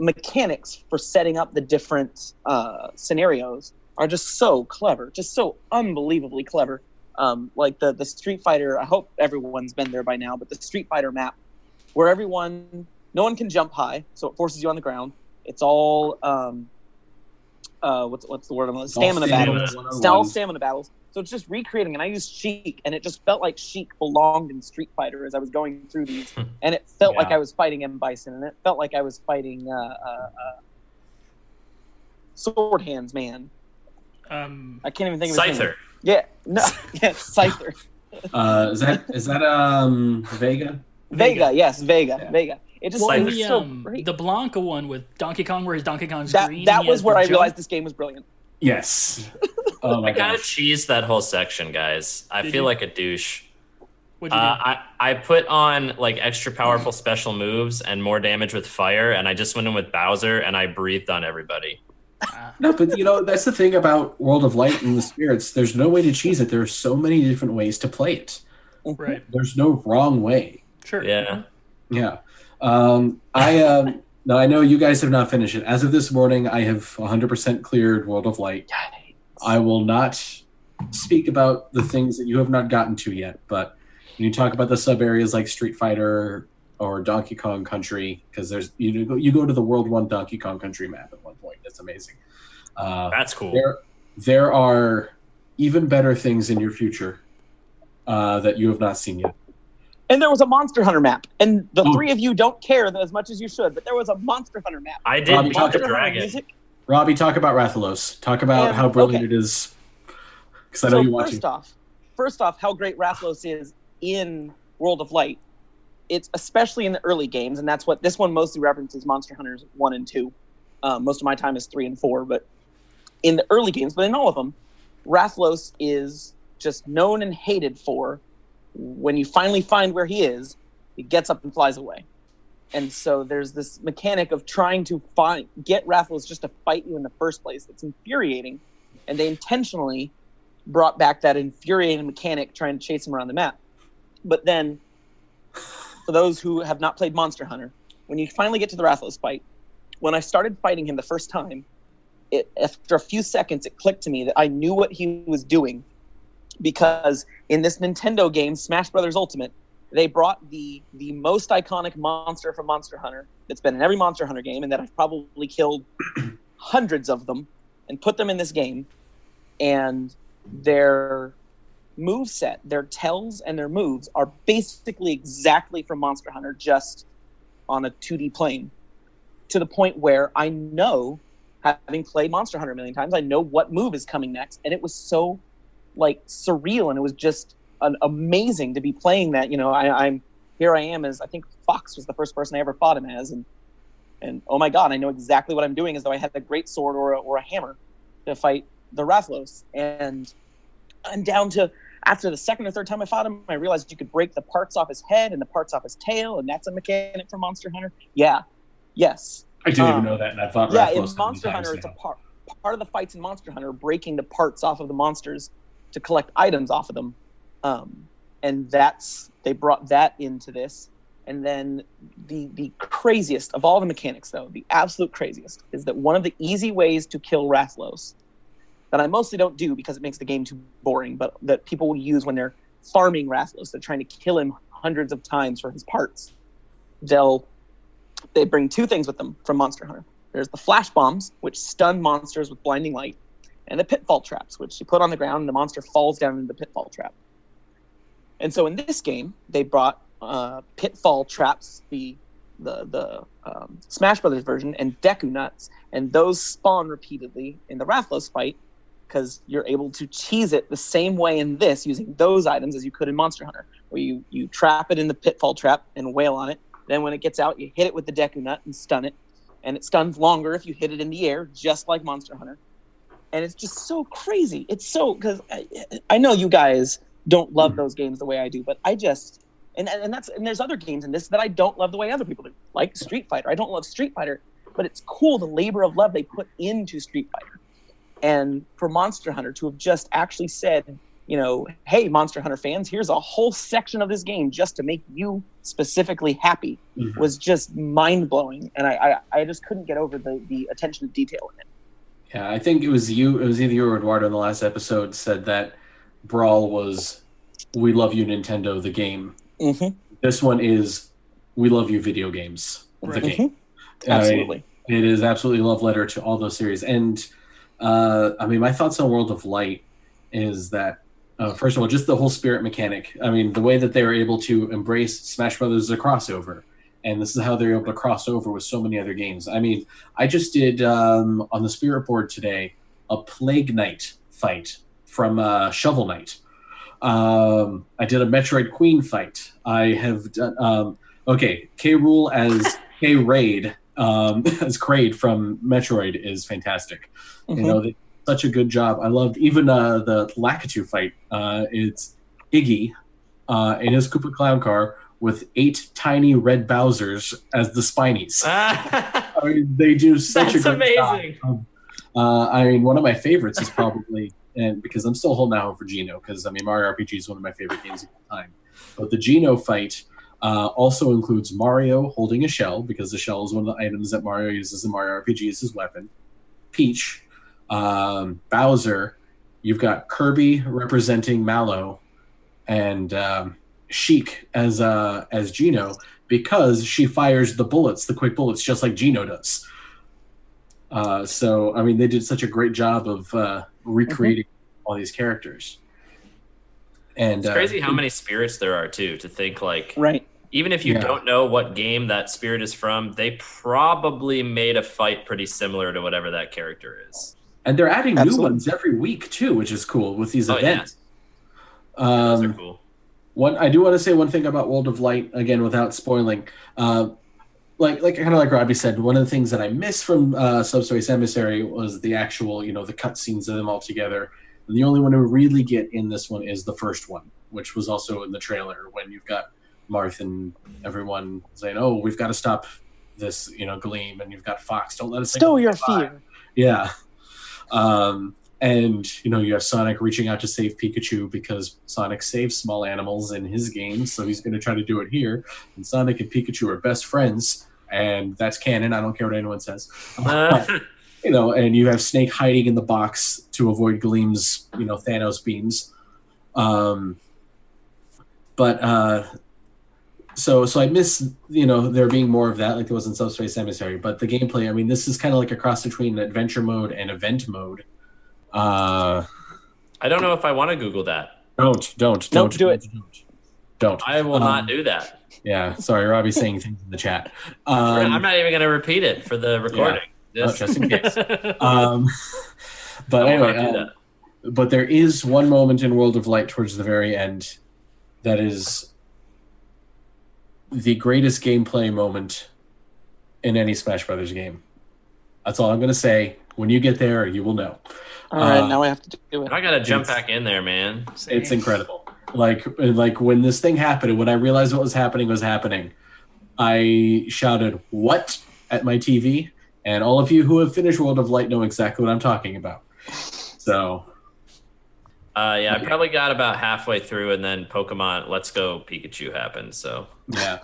mechanics for setting up the different uh, scenarios are just so clever, just so unbelievably clever. Um, like the the Street Fighter. I hope everyone's been there by now, but the Street Fighter map, where everyone, no one can jump high, so it forces you on the ground. It's all um, uh, what's what's the word? I'm stamina stamina. battles. one-on-ones. All stamina battles. So it's just recreating, and I used Sheik, and it just felt like Sheik belonged in Street Fighter as I was going through these, and it felt like I was fighting M Bison, and it felt like I was fighting uh, uh, uh, Sword Hands Man. Um, I can't even think of his name. Scyther. Yeah, no, yeah, Scyther. Uh, is that is that um Vega? Vega, yes, Vega, Yeah. Vega. It just well, the, so um, great. the Blanka one with Donkey Kong, where his Donkey Kong's that green. that was where I jump. realized this game was brilliant. Yes. Oh my I kind of gosh. cheesed that whole section, guys. I Did feel you? like a douche. Uh, do? I, I put on like extra powerful special moves and more damage with fire, and I just went in with Bowser and I breathed on everybody. No, but you know that's the thing about World of Light and the Spirits. There's no way to cheese it. There are so many different ways to play it. right. There's no wrong way. Sure. Yeah. Yeah. Um, I um, now I know you guys have not finished it. As of this morning, I have 100% cleared World of Light. I will not speak about the things that you have not gotten to yet, but when you talk about the sub areas like Street Fighter or Donkey Kong Country, because there's you go you go to the World One Donkey Kong Country map at one point. It's amazing. Uh, That's cool. there there are even better things in your future uh, that you have not seen yet. And there was a Monster Hunter map, and the Oh. three of you don't care as much as you should, but there was a Monster Hunter map. I did Robbie, talk about dragon. music. Robbie, talk about Rathalos. Talk about how brilliant okay. it is. Because I know so you want first to. off, first off, how great Rathalos is in World of Light. It's especially in the early games, and that's what this one mostly references Monster Hunters one and two. Um, most of my time is three and four, but in the early games, but in all of them, Rathalos is just known and hated for when you finally find where he is, he gets up and flies away. And so there's this mechanic of trying to find get Rathalos just to fight you in the first place. That's infuriating, and they intentionally brought back that infuriating mechanic trying to chase him around the map. But then, for those who have not played Monster Hunter, when you finally get to the Rathalos fight, when I started fighting him the first time, it, after a few seconds, it clicked to me that I knew what he was doing because in this Nintendo game, Smash Brothers Ultimate, they brought the the most iconic monster from Monster Hunter that's been in every Monster Hunter game, and that I've probably killed hundreds of them, and put them in this game, and their move set, their tells and their moves are basically exactly from Monster Hunter, just on a 2D plane. To the point where I know, having played Monster Hunter a million times, I know what move is coming next, and it was so like surreal, and it was just an amazing to be playing that. You know, I, I'm here. I am as I think Fox was the first person I ever fought him as, and and oh my god, I know exactly what I'm doing as though I had a great sword or a, or a hammer to fight the Rathalos, and I'm down to after the second or third time I fought him, I realized you could break the parts off his head and the parts off his tail, and that's a mechanic from Monster Hunter. Yeah, yes, I didn't um, even know that, and I thought yeah. In Monster Hunter, it's a part part of the fights in Monster Hunter breaking the parts off of the monsters to collect items off of them, um, and that's they brought that into this. And then the the craziest of all the mechanics, though, the absolute craziest, is that one of the easy ways to kill Rathalos that I mostly don't do because it makes the game too boring, but that people will use when they're farming Rathalos. They're trying to kill him hundreds of times for his parts. They'll they bring two things with them from Monster Hunter. There's the flash bombs, which stun monsters with blinding light, and the pitfall traps, which you put on the ground and the monster falls down into the pitfall trap. And so in this game, they brought uh, pitfall traps, the the the um, Smash Brothers version, and Deku nuts, and those spawn repeatedly in the Rathalos fight because you're able to cheese it the same way in this using those items as you could in Monster Hunter, where you you trap it in the pitfall trap and wail on it. Then when it gets out, you hit it with the Deku nut and stun it, and it stuns longer if you hit it in the air, just like Monster Hunter. And it's just so crazy. It's so because I, I know you guys don't love those games the way I do, but I just and and that's and there's other games in this that I don't love the way other people do, like Street Fighter. I don't love Street Fighter, but it's cool the labor of love they put into Street Fighter. And for Monster Hunter to have just actually said, you know, hey, Monster Hunter fans, here's a whole section of this game just to make you specifically happy Mhm. was just mind blowing. And I, I, I just couldn't get over the, the attention to detail in it. Yeah, I think it was you. It was either you or Eduardo in the last episode said that Brawl was "We Love You, Nintendo," the game. hmm This one is "We Love You, video games," the Right. game. Absolutely. I- it is absolutely a love letter to all those series. And uh, I mean, my thoughts on World of Light is that uh, first of all, just the whole spirit mechanic. I mean, the way that they were able to embrace Smash Brothers as a crossover, and this is how they're able to cross over with so many other games. I mean, I just did um, on the Spirit board today a Plague Knight fight from uh, Shovel Knight. Um, I did a Metroid Queen fight. I have done. Um, okay, K. Rool as Kraid um, as Kraid from Metroid is fantastic. Mhm. You know, they did such a good job. I loved even uh, the Lakitu fight. Uh, it's Iggy uh, in his Koopa Clown car with eight tiny red Bowsers as the Spinies. I mean, they do such That's a good amazing. job. Uh, I mean, one of my favorites is probably, and because I'm still holding out for Geno, because I mean, Mario RPG is one of my favorite games of all time. But the Geno fight uh, also includes Mario holding a shell, because the shell is one of the items that Mario uses in Mario RPG as his weapon. Peach, um, Bowser, you've got Kirby representing Mallow, and um, Sheik as uh, as Geno because she fires the bullets, the quick bullets, just like Geno does. Uh, so I mean, they did such a great job of uh, recreating all these characters. And It's uh, crazy how many spirits there are too. To think like Right. Even if you Yeah. don't know what game that spirit is from, they probably made a fight pretty similar to whatever that character is. and they're adding new ones every week too, which is cool with these Oh, yeah. events. Those Um, are cool. One, I do want to say one thing about World of Light again, without spoiling. Uh, like, like kind of like Robbie said, one of the things that I miss from uh, Subspace Emissary was the actual, you know, the cutscenes of them all together. And the only one to really get in this one is the first one, which was also in the trailer when you've got Marth and everyone saying, "Oh, we've got to stop this," you know, Galeem, and you've got Fox. Don't let us Stow your goodbye." fear. Yeah. Um, and you know you have Sonic reaching out to save Pikachu because Sonic saves small animals in his games, so he's going to try to do it here. And Sonic and Pikachu are best friends, and that's canon. I don't care what anyone says. Uh, you know, and you have Snake hiding in the box to avoid Galeem's you know Thanos beams. Um, but uh, so so I miss you know there being more of that like there was in Subspace Emissary, but the gameplay. I mean, this is kind of like a cross between adventure mode and event mode. Uh, I don't know if I want to Google that. don't don't Nope, don't do it. Don't. don't. I will Um, not do that. Yeah, sorry, Robbie's saying things in the chat. Um, I'm not even going to repeat it for the recording. oh, Just, just in case. Um, but anyway, not um, but there is one moment in World of Light towards the very end that is the greatest gameplay moment in any Smash Brothers game. That's all I'm going to say. When you get there, you will know. All right, Uh, now I have to do it. I got to jump back in there, man. It's incredible. Like like when this thing happened, and when I realized what was happening was happening, I shouted "What!" at my TV, and all of you who have finished World of Light know exactly what I'm talking about. So Uh, yeah, I probably got about halfway through, and then Pokemon Let's Go Pikachu happened. So yeah,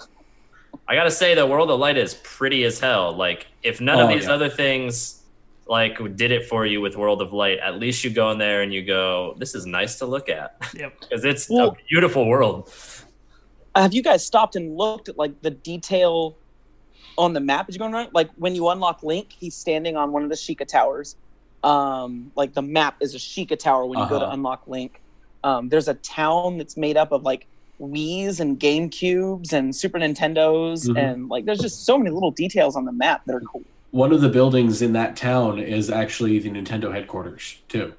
I gotta say, the World of Light is pretty as hell. Like, if none of Oh, these yeah. other things like did it for you with World of Light, at least you go in there and you go, "This is nice to look at," Yep. because it's Well- a beautiful world. have you guys stopped and looked at like the detail on the map as you're going around? Like when you unlock Link, he's standing on one of the Sheikah towers. Um, like the map is a Sheikah tower when you go to Uh-huh. unlock Link. Um, there's a town that's made up of like Wii's and Game Cubes and Super Nintendos, Mhm. and like there's just so many little details on the map that are cool. one of the buildings in that town is actually the Nintendo headquarters too,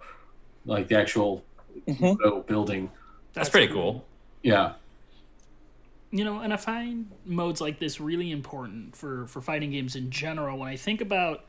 like the actual Mhm. Building. That's pretty cool. Yeah, you know and i find modes like this really important for for fighting games in general when i think about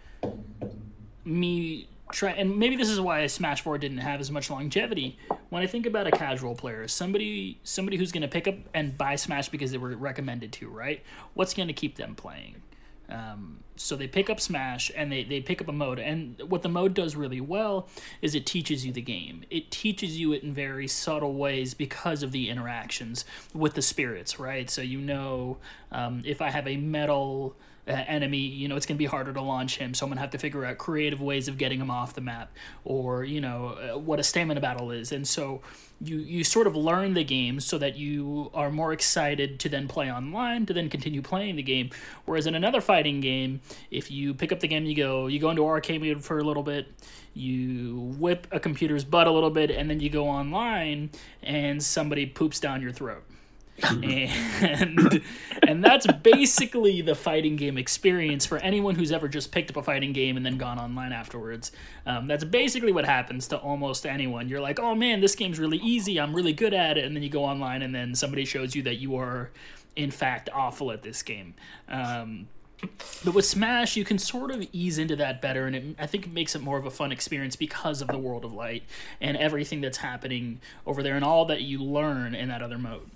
me try and maybe this is why smash 4 didn't have as much longevity when i think about a casual player somebody somebody who's going to pick up and buy smash because they were recommended to right what's going to keep them playing um, so they pick up Smash and they, they pick up a mode. And what the mode does really well is it teaches you the game. It teaches you it in very subtle ways because of the interactions with the spirits, right? So you know um, if I have a metal enemy, you know, it's going to be harder to launch him. So I'm going to have to figure out creative ways of getting him off the map, or you know, uh, what a stamina battle is. And so you you sort of learn the game so that you are more excited to then play online to then continue playing the game. Whereas in another fighting game, if you pick up the game, you go you go into arcade mode for a little bit, you whip a computer's butt a little bit, and then you go online and somebody poops down your throat. And and that's basically the fighting game experience for anyone who's ever just picked up a fighting game and then gone online afterwards. Um, that's basically what happens to almost anyone. You're like, oh man, this game's really easy. I'm really good at it, and then you go online and then somebody shows you that you are, in fact, awful at this game. Um, but with Smash, you can sort of ease into that better, and it, I think it makes it more of a fun experience because of the World of Light and everything that's happening over there and all that you learn in that other mode.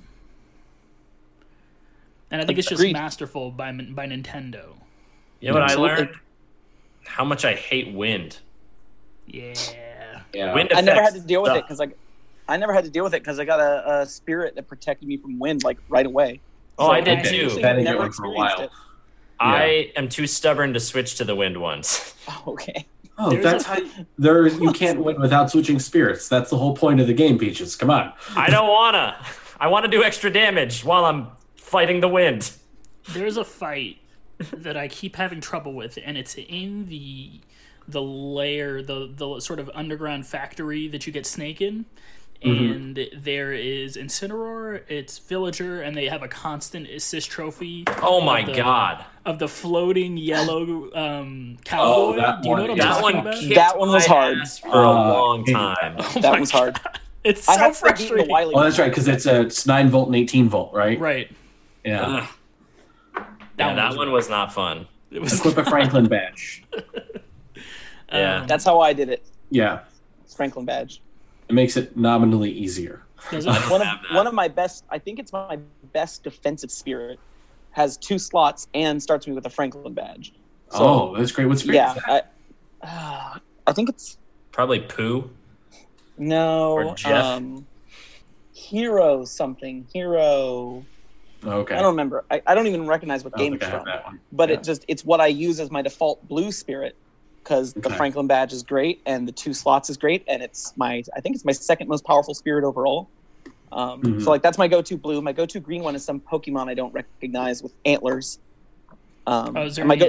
And I think it's just Agreed. masterful by by Nintendo. You know what I learned? How much I hate wind. Yeah. Yeah. Wind I never had to deal with it because I, I never had to deal with it because I got a, a spirit that protected me from wind like right away. Oh, I did I too. usually That have never for a while. it. I am too stubborn to switch to the wind ones. Oh, okay. Oh, There's that's a- how you, there you can't win without switching spirits. That's the whole point of the game, Peaches. Come on. I don't wanna. I want to do extra damage while I'm fighting the wind. There's a fight that I keep having trouble with, and it's in the the layer, the the sort of underground factory that you get Snake in. And there is Incineroar, it's Villager, and they have a constant assist trophy Oh my of the- god. of the floating yellow um, cowboy. that Do you know one, what I'm yeah. That talking one about? That one was hard. ass for a Uh, long time. Oh That my was hard. God. It's I so have tried beating the frustrating. Wily. Oh, that's right, because it's a it's nine volt and eighteen volt, right? Right. Yeah. Ugh. That yeah, one that was one was not fun. It was Equip a Franklin badge. Yeah. um, That's how I did it. Yeah, It's Franklin badge. it makes it nominally easier. there's I a- don't One of one of my best. I think it's my best defensive spirit. Has two slots and starts me with a Franklin badge. So, oh, that's great. What spirit? yeah, is that? I, uh, I think it's Probably poo. no Or Jeff. um, hero something hero. Okay. I don't remember. I, I don't even recognize what game it's from. But Yeah. it just it's what I use as my default blue spirit because the Franklin badge is great and the two slots is great and it's my I think it's my second most powerful spirit overall. Um, Mhm. So like that's my go-to blue. My go-to green one is some Pokemon I don't recognize with antlers. Um, oh, and my go-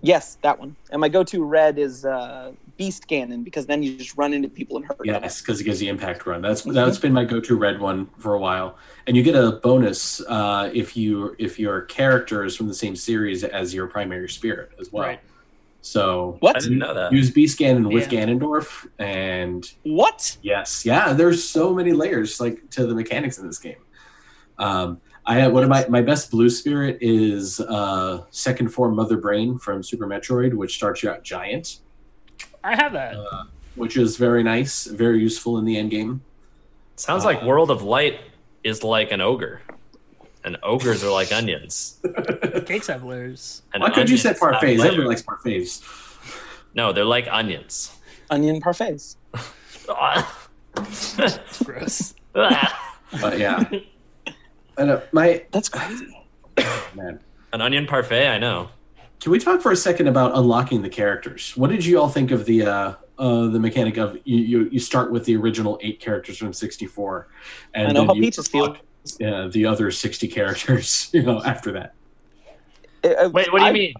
yes, that one. And my go-to red is uh, Beast Ganon because then you just run into people and hurt them. Yes, because it gives the impact run. That's that's been my go-to red one for a while, and you get a bonus uh, if you if your character is from the same series as your primary spirit as well. Right. So What? I didn't know that. use Beast Ganon with Ganondorf, and What? yes, yeah, there's so many layers like to the mechanics in this game. Um, I have one of my my best blue spirit is uh, second form Mother Brain from Super Metroid, which starts you out giant, I have that. Uh, which is very nice, very useful in the end game. Sounds like Uh, World of Light is like an ogre. And ogres are like onions. Cakes have layers. And Why could you say have parfaits? Everyone likes parfaits. No, they're like onions. Onion parfaits. Gross. But yeah, and uh, my That's crazy. man, An onion parfait, I know. Can we talk for a second about unlocking the characters? What did you all think of the uh, uh, the mechanic of you, you you start with the original eight characters from sixty four, and I know then how you Peaches feel. unlock, uh, the other sixty characters, you know, after that. Uh, Wait, what do you I- mean?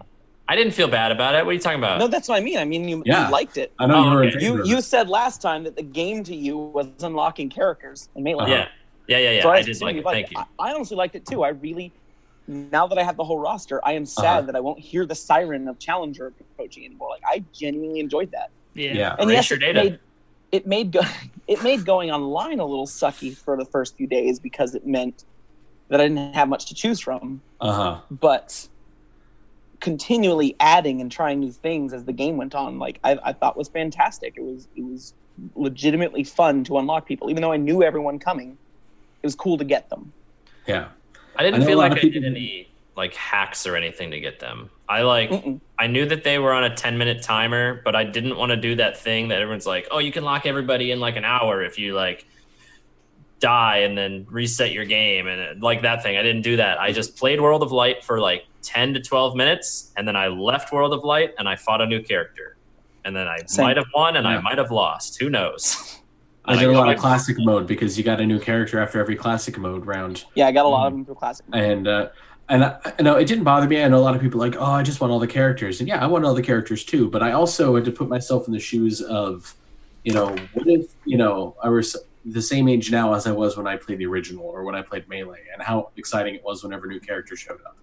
I didn't feel bad about it. What are you talking about? No, that's what I mean. I mean, you, Yeah. you liked it. I know Oh, you okay. You you said last time that the game to you was unlocking characters in Melee. yeah. Yeah, yeah, yeah. So I I, did like you it. liked Thank you. I, I honestly liked it too. I really, now that I have the whole roster, I am sad Uh-huh. that I won't hear the siren of Challenger approaching anymore. Like I genuinely enjoyed that. Yeah. Yeah. And Erase yes, your it made it made go, it made going online a little sucky for the first few days because it meant that I didn't have much to choose from. Uh huh. But continually adding and trying new things as the game went on, like I, I thought was fantastic. It was it was legitimately fun to unlock people, even though I knew everyone coming. It was cool to get them. Yeah. I didn't I feel like I did any like hacks or anything to get them. I like Mm-mm. I knew that they were on a 10 minute timer, but I didn't want to do that thing that everyone's like, "Oh, you can lock everybody in like an hour if you like die and then reset your game and uh, like that thing." I didn't do that. I just played World of Light for like 10 to 12 minutes, and then I left World of Light and I fought a new character. And then I Same. might have won and Yeah. I might have lost. Who knows? I did a lot of classic mode because you got a new character after every classic mode round. Yeah, I got a lot of them through classic. and uh, and I, I know it didn't bother me. I know a lot of people like, oh, I just want all the characters, and yeah, I want all the characters too. But I also had to put myself in the shoes of, you know, what if you know I was the same age now as I was when I played the original or when I played Melee, and how exciting it was whenever new characters showed up.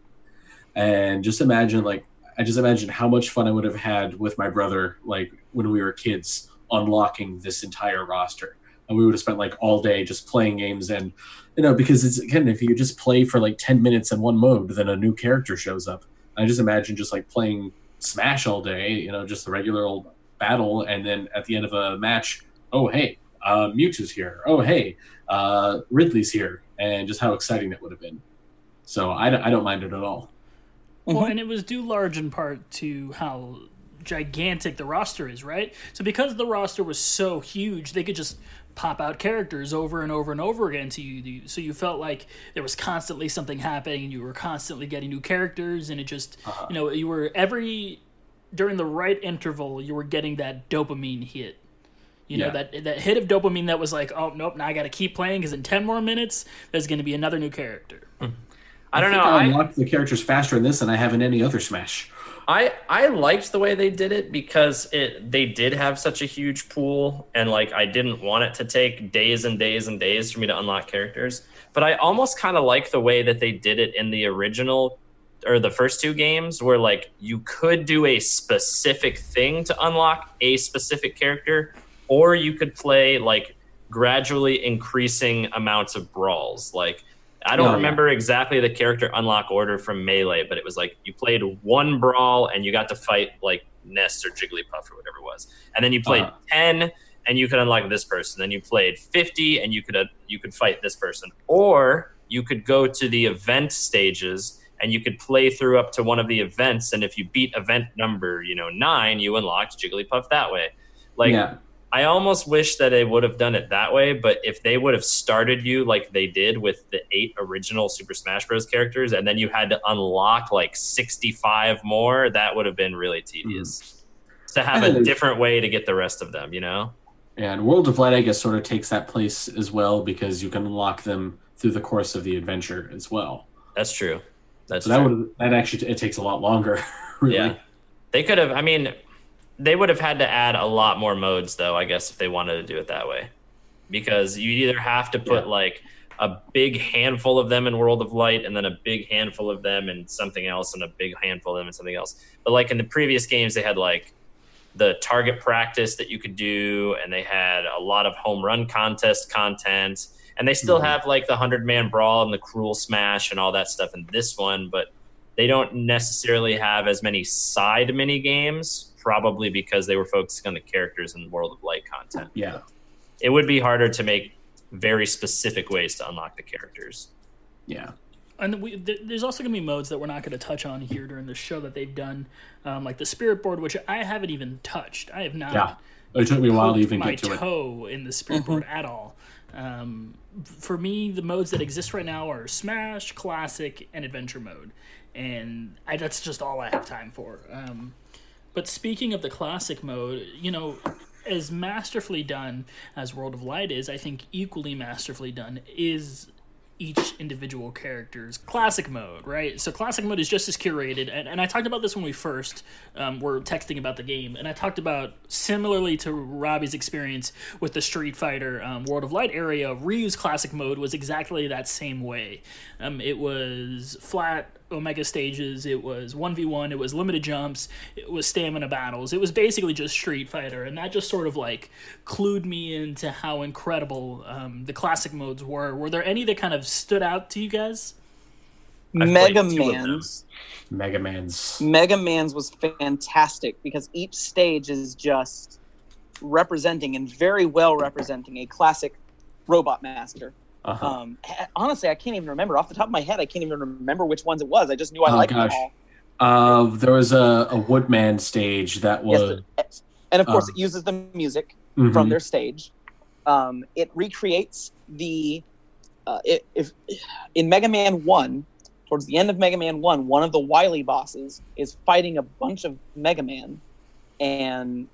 And just imagine, like, I just imagine how much fun I would have had with my brother, like when we were kids, unlocking this entire roster, and we would have spent like all day just playing games and you know, because it's again, if you just play for like ten minutes in one mode, then a new character shows up. I just imagine just like playing Smash all day, you know, just the regular old battle, and then at the end of a match, oh hey, uh, Mewtwo's here. Oh hey, uh, Ridley's here, and just how exciting that would have been. So I, don't- I don't mind it at all. Well, Mhm. and it was due large in part to how gigantic the roster is, right? So because the roster was so huge, they could just pop out characters over and over and over again to you. So you felt like there was constantly something happening, and you were constantly getting new characters, and it just, uh-huh. you know, you were every during the right interval, you were getting that dopamine hit. You know Yeah. that that hit of dopamine that was like, oh nope, now I got to keep playing because in ten more minutes there's going to be another new character. Hmm. I don't know. think I I, unlocked the characters faster in this than I have in any other Smash. I I liked the way they did it because it they did have such a huge pool and like I didn't want it to take days and days and days for me to unlock characters. But I almost kind of like the way that they did it in the original or the first two games where like you could do a specific thing to unlock a specific character or you could play like gradually increasing amounts of brawls like I don't yeah. remember exactly the character unlock order from Melee, but it was like you played one brawl and you got to fight like Ness or Jigglypuff or whatever it was, and then you played Uh-huh. ten and you could unlock this person. Then you played fifty and you could uh, you could fight this person, or you could go to the event stages and you could play through up to one of the events. And if you beat event number you know nine, you unlocked Jigglypuff that way. Like yeah, I almost wish that they would have done it that way, but if they would have started you like they did with the eight original Super Smash Bros. characters, and then you had to unlock like 65 more, that would have been really tedious. Hmm. To have a different way to get the rest of them, you know? and World of Light, I guess, sort of takes that place as well because you can unlock them through the course of the adventure as well. That's true. That's So that true. would that actually it takes a lot longer. Really. Yeah. They could have, I mean, they would have had to add a lot more modes, though, I guess, if they wanted to do it that way. Because you either have to put Yeah. like a big handful of them in World of Light and then a big handful of them in something else and a big handful of them in something else. But like in the previous games, they had like the target practice that you could do, and they had a lot of home run contest content. And they still Mhm. have like the 100 man brawl and the cruel smash and all that stuff in this one, but they don't necessarily have as many side mini games, probably because they were focusing on the characters in World of Light content. Yeah. It would be harder to make very specific ways to unlock the characters. Yeah. And we, th- there's also going to be modes that we're not going to touch on here during the show that they've done, um, like the Spirit Board, which I haven't even touched. I have not. Yeah. It took me a while to even my get to it. toe in the Spirit Board at all. Um, for me, the modes that exist right now are Smash, Classic, and Adventure mode, and I, that's just all I have time for. Um, but speaking of the Classic mode, you know, as masterfully done as World of Light is, I think equally masterfully done is each individual character's classic mode, right? So classic mode is just as curated, and, and I talked about this when we first um, were texting about the game, and I talked about similarly to Robbie's experience with the Street Fighter um, World of Light area. Ryu's classic mode was exactly that same way. Um, it was flat Omega stages. It was 1v1. It was limited jumps. It was stamina battles. It was basically just Street Fighter. And that just sort of like clued me into how incredible um, the classic modes were. Were there any that kind of stood out to you guys? I've Mega played two of them. Man's Mega Man's. Mega Man's was fantastic because each stage is just representing and very well representing a classic robot master. Uh-huh. Um, honestly, I can't even remember off the top of my head. I can't even remember which ones it was. I just knew I Oh, liked gosh. them all. Uh, there was a, a Woodman stage that was the- and of course, um, it uses the music Mhm. from their stage. Um, it recreates the uh, it, if in Mega Man One, towards the end of Mega Man One, one of the Wily bosses is fighting a bunch of Mega Man, and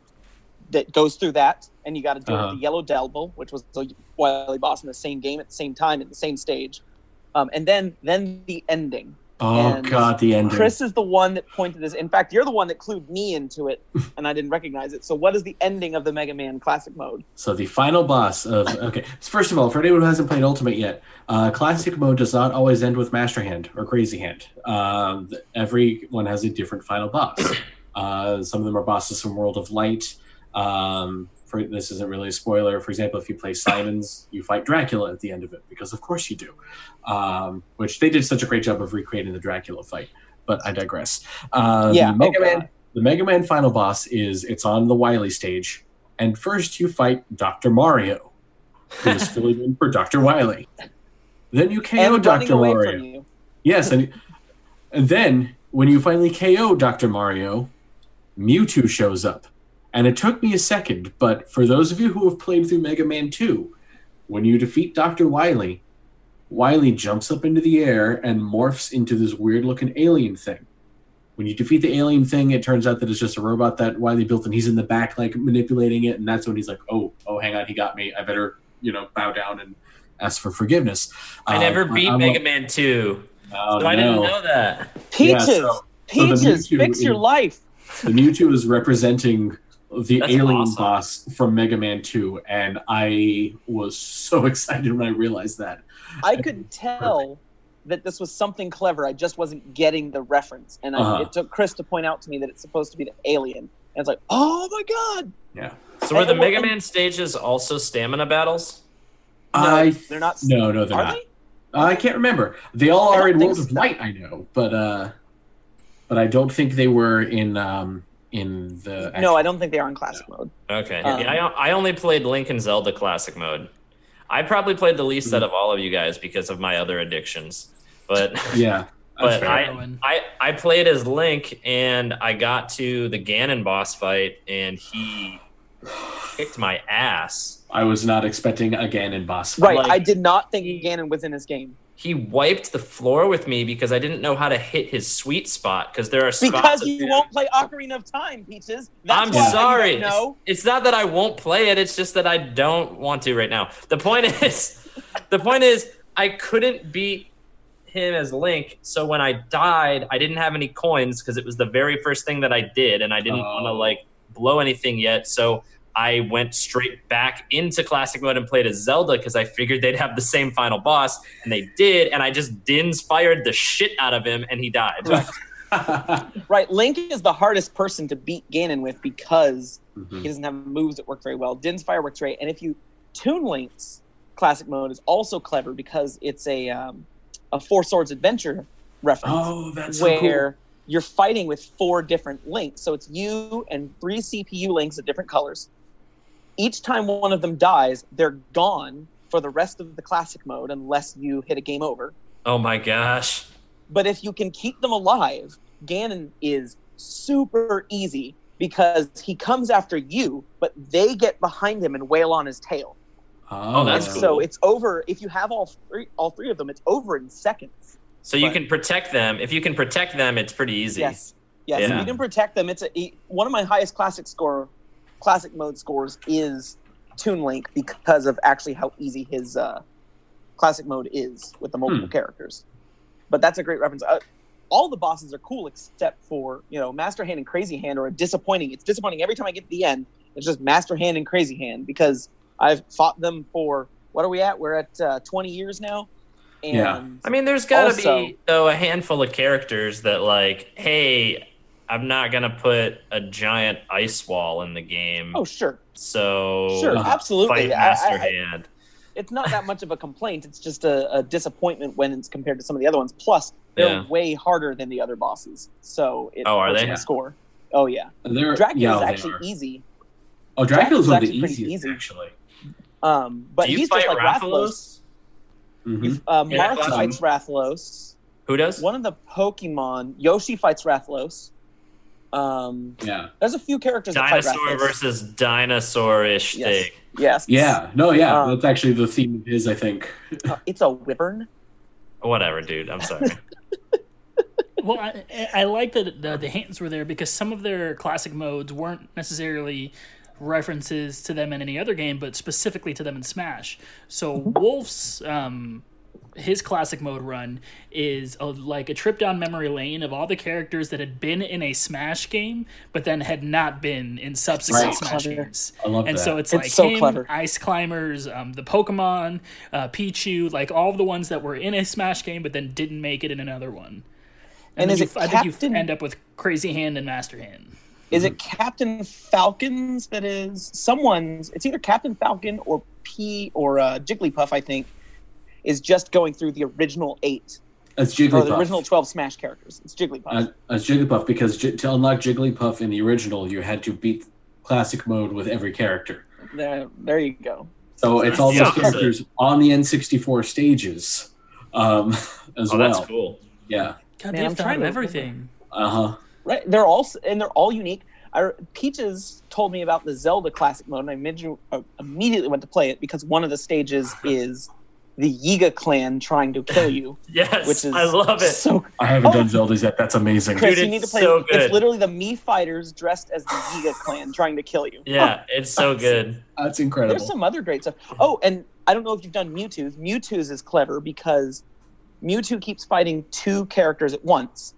that goes through that, and you got to deal Uh-huh. with the Yellow Devil, which was the Wily boss in the same game at the same time at the same stage, um, and then then the ending. Oh And god, the ending. Chris is the one that pointed this. In fact, you're the one that clued me into it, and I didn't recognize it. So, what is the ending of the Mega Man Classic mode? So the final boss of okay. So first of all, for anyone who hasn't played Ultimate yet, uh, classic mode does not always end with Master Hand or Crazy Hand. Um, th- every one has a different final boss. Uh, some of them are bosses from World of Light. Um, for this isn't really a spoiler. For example, if you play Simons, you fight Dracula at the end of it because of course you do. Um, which they did such a great job of recreating the Dracula fight. But I digress. Uh, Yeah, the Mega Man. The Mega Man final boss is it's on the Wily stage, and first you fight Dr. Mario, who is filling in for Dr. Wily. Then you KO and running Dr. away Mario. Yes, and, and then when you finally KO Dr. Mario, Mewtwo shows up. And it took me a second, but for those of you who have played through Mega Man 2, when you defeat Dr. Wily, Wily jumps up into the air and morphs into this weird looking alien thing. When you defeat the alien thing, it turns out that it's just a robot that Wily built, and he's in the back, like manipulating it. And that's when he's like, "Oh, oh, hang on, he got me. I better, you know, bow down and ask for forgiveness." I Um, never beat I'm a- Mega Man 2, Oh, so I didn't no. know that. Peaches, so- so Peaches, Mewtwo fix your is- life. The Mewtwo is representing the That's alien awesome. boss from Mega Man 2, and I was so excited when I realized that. I could tell that this was something clever. I just wasn't getting the reference, and I, Uh-huh. it took Chris to point out to me that it's supposed to be the alien. And it's like, oh my god! Yeah. So were the And- Mega and- Man stages also stamina battles? No, I they're not. no, no, they're are not. they? I can't remember. They all I are in think World of so. Light, I know, but uh, but I don't think they were in um in the. No, I don't think they are in classic mode. Okay. Um, yeah, I, I only played Link and Zelda Classic Mode. I probably played the least Hmm. out of all of you guys because of my other addictions. But Yeah. but. I, I I played as Link and I got to the Ganon boss fight and he kicked my ass. I was not expecting a Ganon boss. Fight. Right. Like- I did not think Ganon was in this game He wiped the floor with me because I didn't know how to hit his sweet spot because there are spots because of you him- won't play Ocarina of Time, Peaches. That's I'm sorry. No. It's, it's not that I won't play it. It's just that I don't want to right now. The point is, the point is, I couldn't beat him as Link. So when I died, I didn't have any coins because it was the very first thing that I did, and I didn't want to Oh. like blow anything yet. So I went straight back into classic mode and played as Zelda because I figured they'd have the same final boss, and they did. And I just Dins fired the shit out of him, and he died. Right. Link is the hardest person to beat Ganon with because Mhm. he doesn't have moves that work very well. Din's Fire works great, and if you tune Link's classic mode is also clever because it's a um, a Four Swords adventure reference Oh, that's where. so where you're fighting with four different links. So it's you and three CPU links of different colors. Each time one of them dies, they're gone for the rest of the classic mode unless you hit a game over. Oh my gosh. But if you can keep them alive, Ganon is super easy because he comes after you, but they get behind him and wail on his tail. cool. Oh, that's And cool. So it's over. If you have all three, all three of them, it's over in seconds. So you can protect them. If you can protect them, it's pretty easy. Yes, yes. If you can protect them, it's a, one of my highest classic score, classic mode scores is Toon Link because of actually how easy his uh, classic mode is with the multiple Hmm. characters. But that's a great reference. Uh, all the bosses are cool except for you know Master Hand and Crazy Hand are disappointing. It's disappointing every time I get to the end. It's just Master Hand and Crazy Hand because I've fought them for what are we at? We're at uh, 20 years now. And Yeah. I mean, there's got to be though a handful of characters that like, hey, I'm not gonna put a giant ice wall in the game, oh sure, so sure, Uh, absolutely. fight I- Master I- I- Hand. it's not that much of a complaint. It's just a, a disappointment when it's compared to some of the other ones. Plus, they're Yeah. way harder than the other bosses. So it Oh, are they? my score. Oh yeah, They're, Dracula's yeah, actually easy. Oh, Dracula's one of the actually easiest, easy. actually. Um, but Do you he's fight just like Rathalos. Rathalos? Mhm. Uh, Yeah, Marth fights Rathalos. Who does? One of the Pokemon, Yoshi fights Rathalos. Um, Yeah. there's a few characters that fight Dinosaur Rathalos. versus dinosaur-ish Yes. thing. Yes. Yeah. No, yeah. Um, That's actually the theme of his, I think. Uh, it's a wyvern. Whatever, dude. I'm sorry. well, I, I like that the, the hands were there because some of their classic modes weren't necessarily references to them in any other game, but specifically to them in Smash. So Wolf's um, his classic mode run is a, like a trip down memory lane of all the characters that had been in a Smash game, but then had not been in subsequent Right. Smash Clever. games. I love and that. so it's, It's like so him, clever. Ice Climbers, um, the Pokemon, uh, Pichu, like all of the ones that were in a Smash game, but then didn't make it in another one. And then is you, it I think you Captain- end up with Crazy Hand and Master Hand. Is it Captain Falcons that is someone's? It's either Captain Falcon or P or uh, Jigglypuff. I think is just going through the original eight That's or Jigglypuff. the original twelve Smash characters. It's Jigglypuff. Uh, as Jigglypuff because J- to unlock Jigglypuff in the original, you had to beat classic mode with every character. there, there you go. So it's all the those characters on the N64 stages um, as Oh, well. that's cool. Yeah. God, Man, they've I'm trying tried everything. Uh huh. Right, they're all and they're all unique. I, Peaches told me about the Zelda Classic mode, and I immediately, uh, immediately went to play it because one of the stages is the Yiga clan trying to kill you, Yes, which is I love it. So I haven't Oh. done Zelda's yet. That's amazing. Chris, Dude, you need to it's play. so good. It's literally the Mii fighters dressed as the Yiga clan trying to kill you. Yeah, it's so good. That's incredible. There's some other great stuff. Oh, and I don't know if you've done Mewtwo's. Mewtwo's is clever because Mewtwo keeps fighting two characters at once,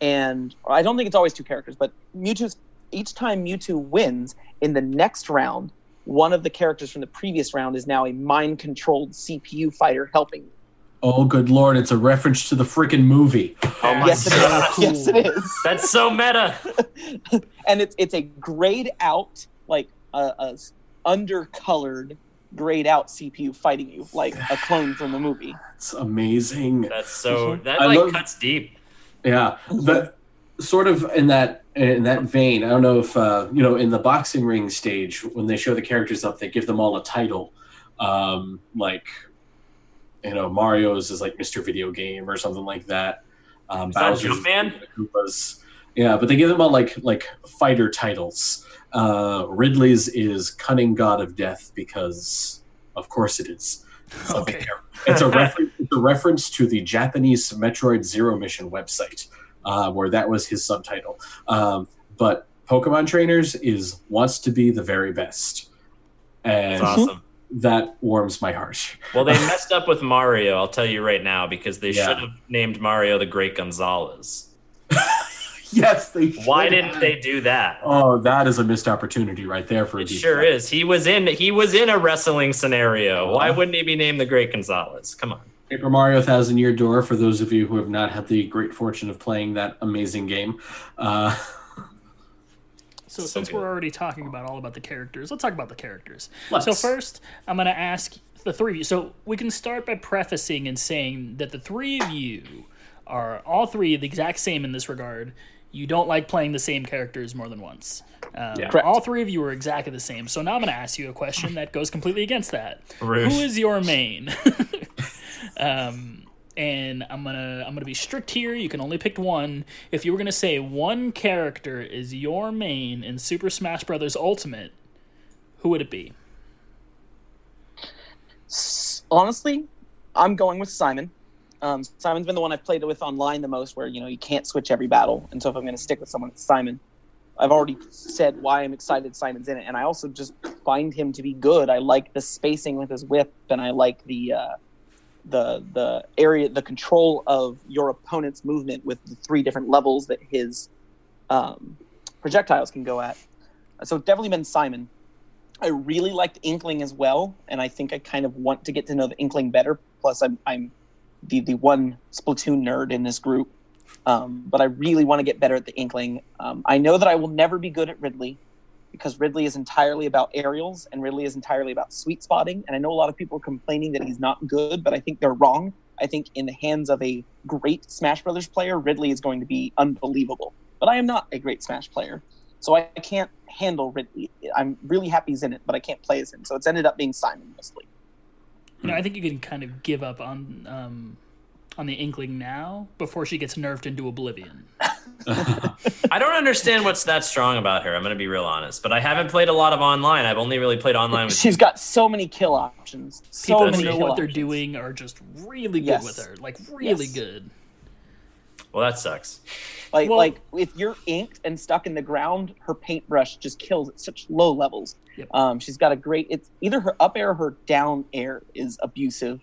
and I don't think it's always two characters, but Mewtwo's each time Mewtwo wins in the next round, one of the characters from the previous round is now a mind-controlled CPU fighter helping. you. oh, good lord! It's a reference to the freaking movie. Oh my Yes, god, is. Yes, it is. that's so meta. and it's it's a grayed out like a, a s- undercolored grayed out CPU fighting you like a clone from the movie. It's amazing. That's so mm-hmm. that like love- cuts deep. Yeah, but sort of in that in that vein, I don't know if uh, you know in the boxing ring stage when they show the characters up, they give them all a title, um, like you know Mario's is like Mr. Video Game or something like that. Um, that Bowser's Jumpman? Koopas. Yeah, but they give them all like like fighter titles. Uh, Ridley's is Cunning God of Death because, of course, it is. Okay. it's a reference. It's a reference to the Japanese Metroid Zero Mission website, uh, where that was his subtitle. Um, but Pokemon Trainers is wants to be the very best, and awesome. that warms my heart. Well, they messed up with Mario. I'll tell you right now because they Yeah. should have named Mario the Great Gonzales. yes, they. Why didn't they do that? Oh, that is a missed opportunity right there for a It sure is. He was in he was in a wrestling scenario. Why wouldn't he be named the Great Gonzales? Come on. Paper Mario Thousand Year Door. For those of you who have not had the great fortune of playing that amazing game, uh, So, So since good. we're already talking about all about the characters, let's talk about the characters. Let's. So first, I'm going to ask the three of you. So we can start by prefacing and saying that the three of you are all three the exact same in this regard. You don't like playing the same characters more than once. Um, Yeah. All three of you are exactly the same. So now I'm going to ask you a question that goes completely against that. Rude. Who is your main? um, and I'm gonna I'm gonna be strict here. You can only pick one. If you were gonna say one character is your main in Super Smash Bros. Ultimate, who would it be? Honestly, I'm going with Simon. Um, Simon's been the one I've played with online the most, where you know you can't switch every battle, and so if I'm to stick with someone, it's Simon. I've already said why I'm excited Simon's in it, and I also just find him to be good. I like the spacing with his whip, and I like the uh, the the area, the control of your opponent's movement with the three different levels that his um, projectiles can go at. So definitely been Simon. I really liked Inkling as well, and I think I kind of want to get to know the Inkling better. Plus, I'm I'm the the one Splatoon nerd in this group, um, but I really want to get better at the Inkling. Um, I know that I will never be good at Ridley because Ridley is entirely about aerials and Ridley is entirely about sweet spotting. And I know a lot of people are complaining that he's not good, but I think they're wrong. I think in the hands of a great Smash Brothers player, Ridley is going to be unbelievable. But I am not a great Smash player. So I can't handle Ridley. I'm really happy he's in it, but I can't play as him. So it's ended up being Simon mostly. You know, I think you can kind of give up on um, on the Inkling now before she gets nerfed into oblivion. I don't understand what's that strong about her. I'm going to be real honest, but I haven't played a lot of online. I've only really played online with She's got so many kill options. So People who know kill what they're options. doing are just really good Yes. with her, like really Yes. good. Well, that sucks. Like Well- like if you're inked and stuck in the ground, her paintbrush just kills at such low levels. Yep. Um, she's got a great. It's either her up air or her down air is abusive.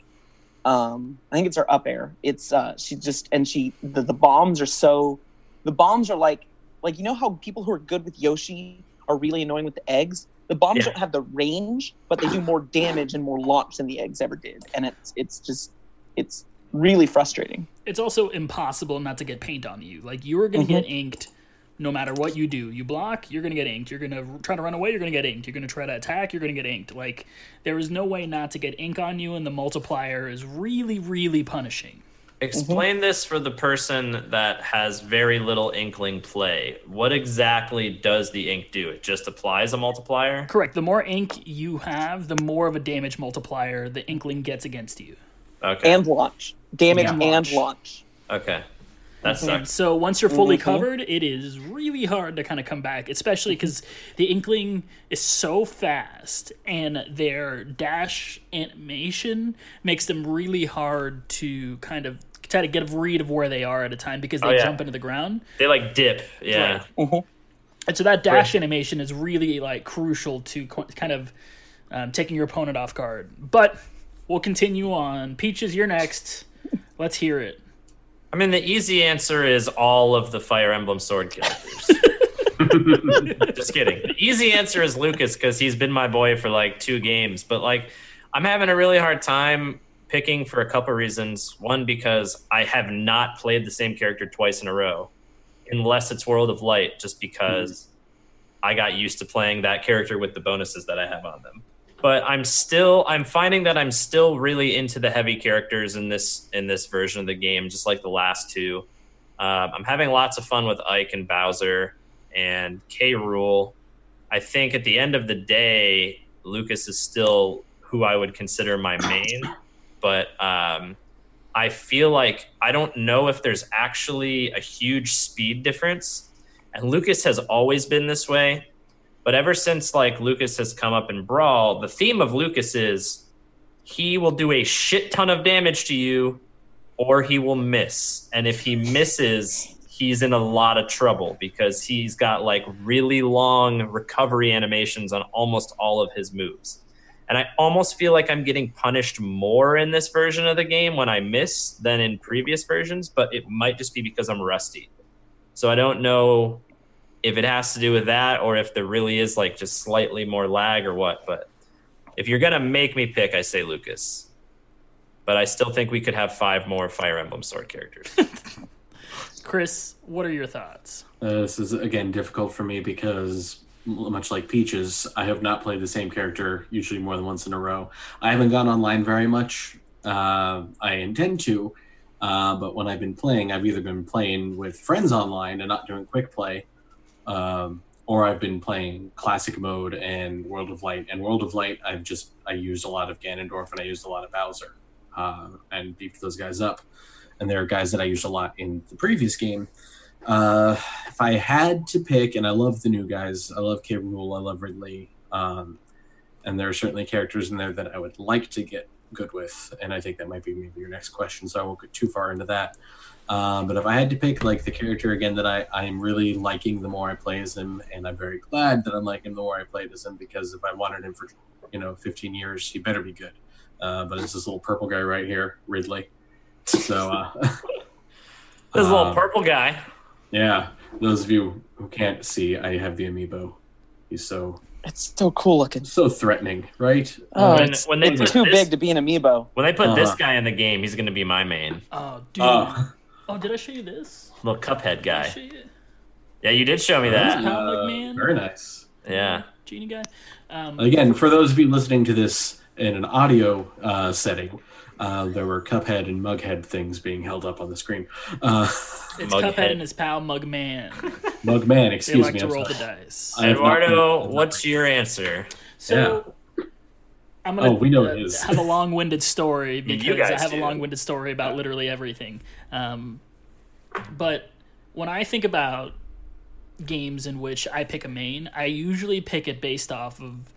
Um, I think it's her up air. It's uh, she just and she the, the bombs are so. The bombs are like like you know how people who are good with Yoshi are really annoying with the eggs. The bombs Yeah. don't have the range, but they do more damage and more launch than the eggs ever did, and it's it's just it's really frustrating. It's also impossible not to get paint on you. Like you are going to get inked no matter what you do. You block, you're going to get inked. You're going to try to run away, you're going to get inked. You're going to try to attack, you're going to get inked. Like there is no way not to get ink on you, and the multiplier is really, really punishing. Explain this for the person that has very little inkling play. What exactly does the ink do? It just applies a multiplier? Correct. The more ink you have, the more of a damage multiplier the inkling gets against you. Okay. And launch damage Yeah. and Launch. launch. okay. That And sucks. so once you're fully Mhm. covered, it is really hard to kind of come back, especially because the Inkling is so fast and their dash animation makes them really hard to kind of try to get a read of where they are at a time because they Oh, yeah. jump into the ground. They like dip. Yeah. Right. And so that dash animation is really like crucial to qu- kind of um, taking your opponent off guard. But we'll continue on. Peaches, you're next. Let's hear it. I mean, the easy answer is all of the Fire Emblem Sword characters. Just kidding. The easy answer is Lucas because he's been my boy for like two games. But like, I'm having a really hard time picking for a couple reasons. One, because I have not played the same character twice in a row, unless it's World of Light, just because I got used to playing that character with the bonuses that I have on them. But I'm still I'm finding that I'm still really into the heavy characters in this in this version of the game, just like the last two. Um, I'm having lots of fun with Ike and Bowser and K. Rool. I think at the end of the day, Lucas is still who I would consider my main, but um, I feel like I don't know if there's actually a huge speed difference. And Lucas has always been this way, but ever since like Lucas has come up in Brawl, the theme of Lucas is he will do a shit ton of damage to you or he will miss. And if he misses, he's in a lot of trouble because he's got like really long recovery animations on almost all of his moves. And I almost feel like I'm getting punished more in this version of the game when I miss than in previous versions, but it might just be because I'm rusty. So I don't know if it has to do with that or if there really is like just slightly more lag or what. But if you're going to make me pick, I say Lucas. But I still think we could have five more Fire Emblem Sword characters. Chris, what are your thoughts? Uh, this is again difficult for me because much like Peaches, I have not played the same character usually more than once in a row. I haven't gone online very much. Uh, I intend to, uh, but when I've been playing, I've either been playing with friends online and not doing quick play, um, or I've been playing classic mode and World of Light. And World of Light, I've just I used a lot of Ganondorf and I used a lot of Bowser, uh, and beefed those guys up. And there are guys that I used a lot in the previous game. Uh, if I had to pick, and I love the new guys, I love K. Rool, I love Ridley, um, and there are certainly characters in there that I would like to get good with, and I think that might be maybe your next question, so I won't get too far into that. Um, but if I had to pick like the character again that I I'm really liking the more I play as him, and I'm very glad that I'm liking him the more I played as him because if I wanted him for you know 15 years, he better be good. Uh, but it's this little purple guy right here, Ridley. So. Uh, This little um, purple guy. yeah, those of you who can't see, I have the amiibo. He's so It's so cool looking. so threatening, right? Oh, When- it's, when they it's put too this- big to be an amiibo. When they put this Uh-huh. guy in the game, he's going to be my main. Oh, dude. Oh, Oh, did I show you this? Little Cuphead Did I guy. show you? Yeah, you did show me that. Uh, big, man? very nice. Yeah. Genie guy. Um, Again, for those of you listening to this in an audio uh, setting, uh, there were Cuphead and Mughead things being held up on the screen. Uh, it's Mughead. Cuphead and his pal Mugman. Mugman, They excuse like me. to I'm roll the dice. I have not Eduardo, what's your answer? So I'm gonna Oh, we know uh, have a long-winded story because I have do. a long-winded story about literally everything. Um, but when I think about games in which I pick a main, I usually pick it based off of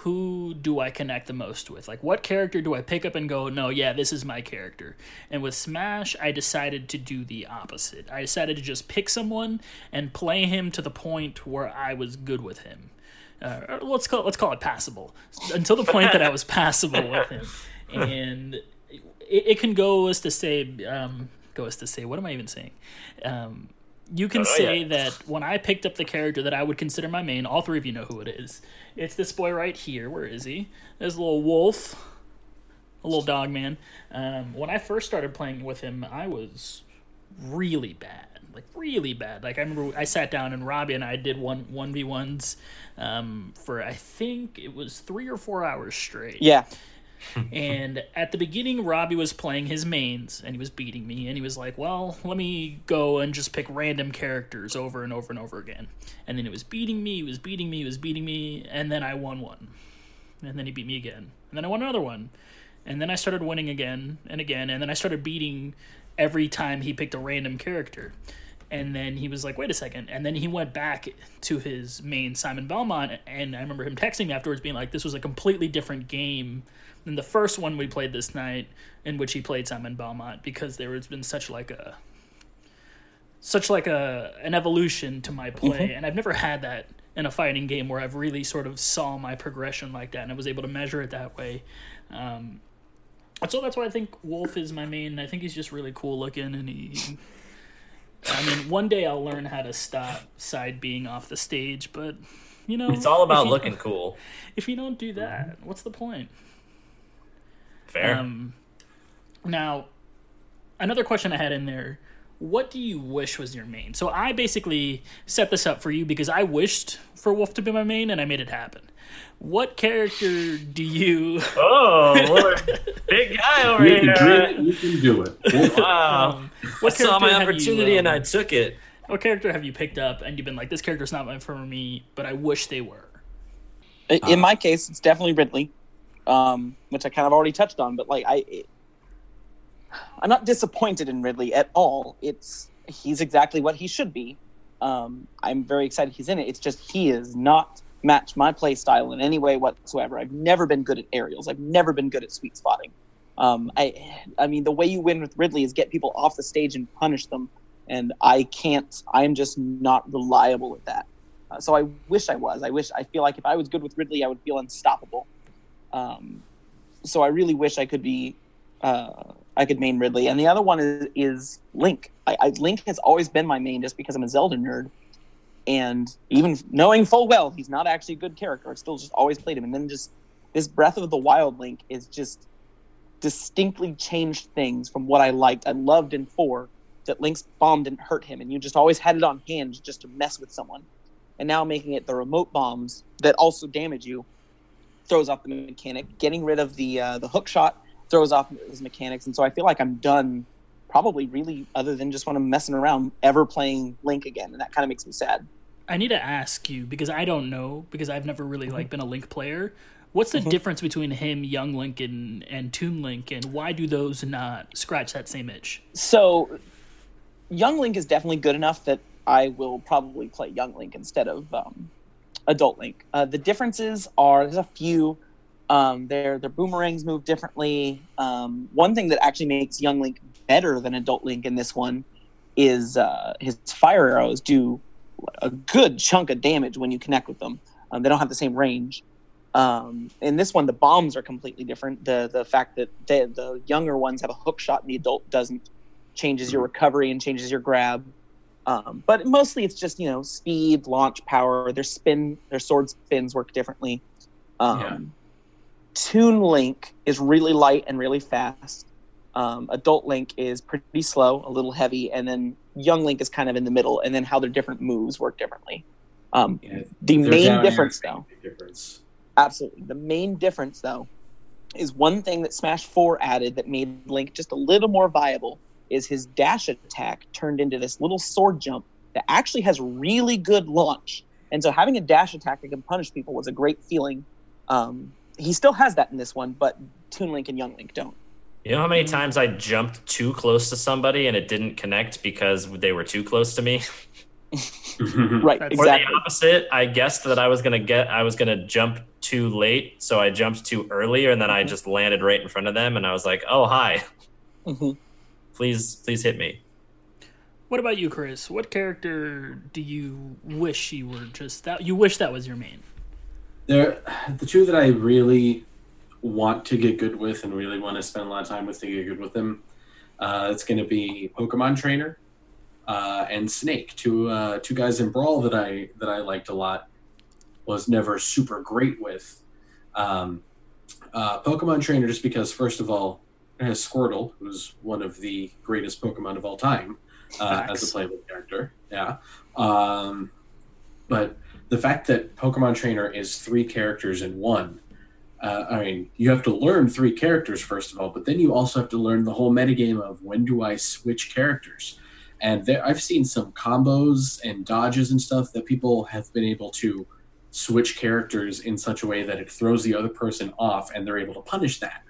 who do I connect the most with? Like, what character do I pick up and go, no, yeah, this is my character? And with Smash, I decided to do the opposite. I decided to just pick someone and play him to the point where I was good with him. Uh, let's call let's call it passable until the point that I was passable with him, and it, it can go as to say, um, go as to say, what am I even saying? Um, you can say yeah. that when I picked up the character that I would consider my main, all three of you know who it is. It's this boy right here. Where is he? There's a little wolf, a little dog man. Um, when I first started playing with him, I was really bad, like really bad. Like I remember I sat down and Robbie and I did one one v ones um, for I think it was three or four hours straight. Yeah. and at the beginning robbie was playing his mains and he was beating me and he was like well let me go and just pick random characters over and over and over again. And then he was beating me he was beating me he was beating me and then i won one. And then he beat me again. And then i won another one. And then i started winning again and again. And then i started beating every time he picked a random character and then he was like wait a second. And then he went back to his main simon belmont and i remember him texting me afterwards being like this was a completely different game than the first one we played this night in which he played simon belmont because there has been such like a such like a an evolution to my play. And i've never had that in a fighting game where i've really sort of saw my progression like that and i was able to measure it that way. Um, and so that's why i think wolf is my main. I think he's just really cool looking and he I mean, one day I'll learn how to stop side being off the stage, but you know, It's all about looking cool. If you don't do that, what's the point? Fair. Um, now, another question I had in there: What do you wish was your main? So I basically set this up for you because I wished for Wolf to be my main, and I made it happen. What character do you? oh, big guy over You can here. it, you can do it. Wolf- Wow. Um, I what saw my character have you, opportunity and um, I took it. What character have you picked up and you've been like, this character's not meant for me, but I wish they were? I- Uh, In my case, it's definitely Ridley, um, which I kind of already touched on. But like, I, it- I'm not disappointed in Ridley at all. It's he's exactly what he should be. Um, I'm very excited he's in it. It's just he is not match my play style in any way whatsoever. I've never been good at aerials. I've never been good at sweet spotting. Um, I, I mean, the way you win with Ridley is get people off the stage and punish them, and I can't. I'm just not reliable at that. Uh, so I wish I was. I wish. I feel like if I was good with Ridley, I would feel unstoppable. Um, so I really wish I could be. Uh, I could main Ridley, and the other one is, is Link. I, I Link has always been my main just because I'm a Zelda nerd, and even knowing full well he's not actually a good character, I still just always played him. And then just this Breath of the Wild Link is just distinctly changed things from what I liked. I loved in four that Link's bomb didn't hurt him, and you just always had it on hand just to mess with someone. And now making it the remote bombs that also damage you throws off the mechanic. Getting rid of the uh, the hook shot throws off his mechanics, and so I feel like I'm done. Probably really, other than just when I'm messing around, ever playing Link again, and that kind of makes me sad. I need to ask you because I don't know because I've never really Mm-hmm. like been a Link player. What's the Mhm. difference between him, Young Link, and and Toon Link, and why do those not scratch that same itch? So, Young Link is definitely good enough that I will probably play Young Link instead of um, Adult Link. Uh, the differences are there's a few. Um, their their boomerangs move differently. Um, one thing that actually makes Young Link better than Adult Link in this one is uh, his fire arrows do a good chunk of damage when you connect with them. Um, they don't have the same range. Um, in this one, the bombs are completely different. The the fact that they, the younger ones have a hook shot and the adult doesn't changes your recovery and changes your grab. Um, but mostly it's just you know speed, launch power. Their spin, their sword spins work differently. Um, Yeah. Toon Link is really light and really fast. Um, Adult Link is pretty slow, a little heavy, and then Young Link is kind of in the middle. And then how their different moves work differently. Um, Yeah, the main difference, though, difference. absolutely. The main difference, though, is one thing that Smash 4 added that made Link just a little more viable is his dash attack turned into this little sword jump that actually has really good launch. And so having a dash attack that can punish people was a great feeling. Um, he still has that in this one, but Toon Link and Young Link don't. You know how many times I jumped too close to somebody and it didn't connect because they were too close to me? Right, That's- Or the opposite, I guessed that I was gonna get I was gonna jump too late, so I jumped too early, and then I just landed right in front of them, and I was like, "Oh, hi! Mhm. Please, please hit me." What about you, Chris? What character do you wish you were just that? You wish that was your main. There, the two that I really want to get good with and really want to spend a lot of time with to get good with them, uh, it's going to be Pokemon Trainer uh, and Snake. Two uh, two guys in Brawl that I that I liked a lot. Was never super great with. Um, uh, Pokemon Trainer just because first of all, it has Squirtle, who's one of the greatest Pokemon of all time uh, as a playable character. Yeah. Um, but the fact that Pokemon Trainer is three characters in one, uh, I mean, you have to learn three characters first of all, but then you also have to learn the whole metagame of when do I switch characters. And there, I've seen some combos and dodges and stuff that people have been able to switch characters in such a way that it throws the other person off, and they're able to punish that.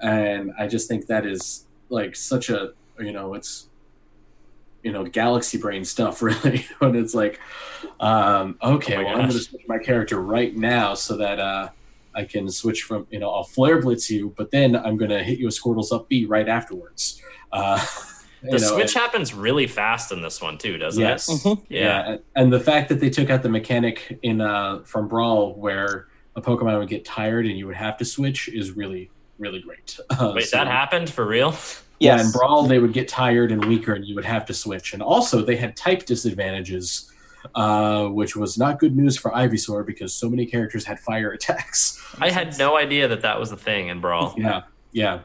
And I just think that is like such a you know it's you know galaxy brain stuff really when it's like um okay Oh my well i'm gonna switch my character right now so that uh i can switch from you know i'll flare blitz you but then i'm gonna hit you with squirtle's up b right afterwards uh The you know, switch happens really fast in this one too, doesn't Yes. it? Mhm. Yeah. yeah. and- and the fact that they took out the mechanic in uh from brawl where a pokemon would get tired and you would have to switch is really really great uh, Wait, so- that happened for real? Yeah, Yes. in Brawl, they would get tired and weaker, and you would have to switch. And also, they had type disadvantages, uh, which was not good news for Ivysaur because so many characters had fire attacks. I had no idea that that was a thing in Brawl. Yeah, yeah.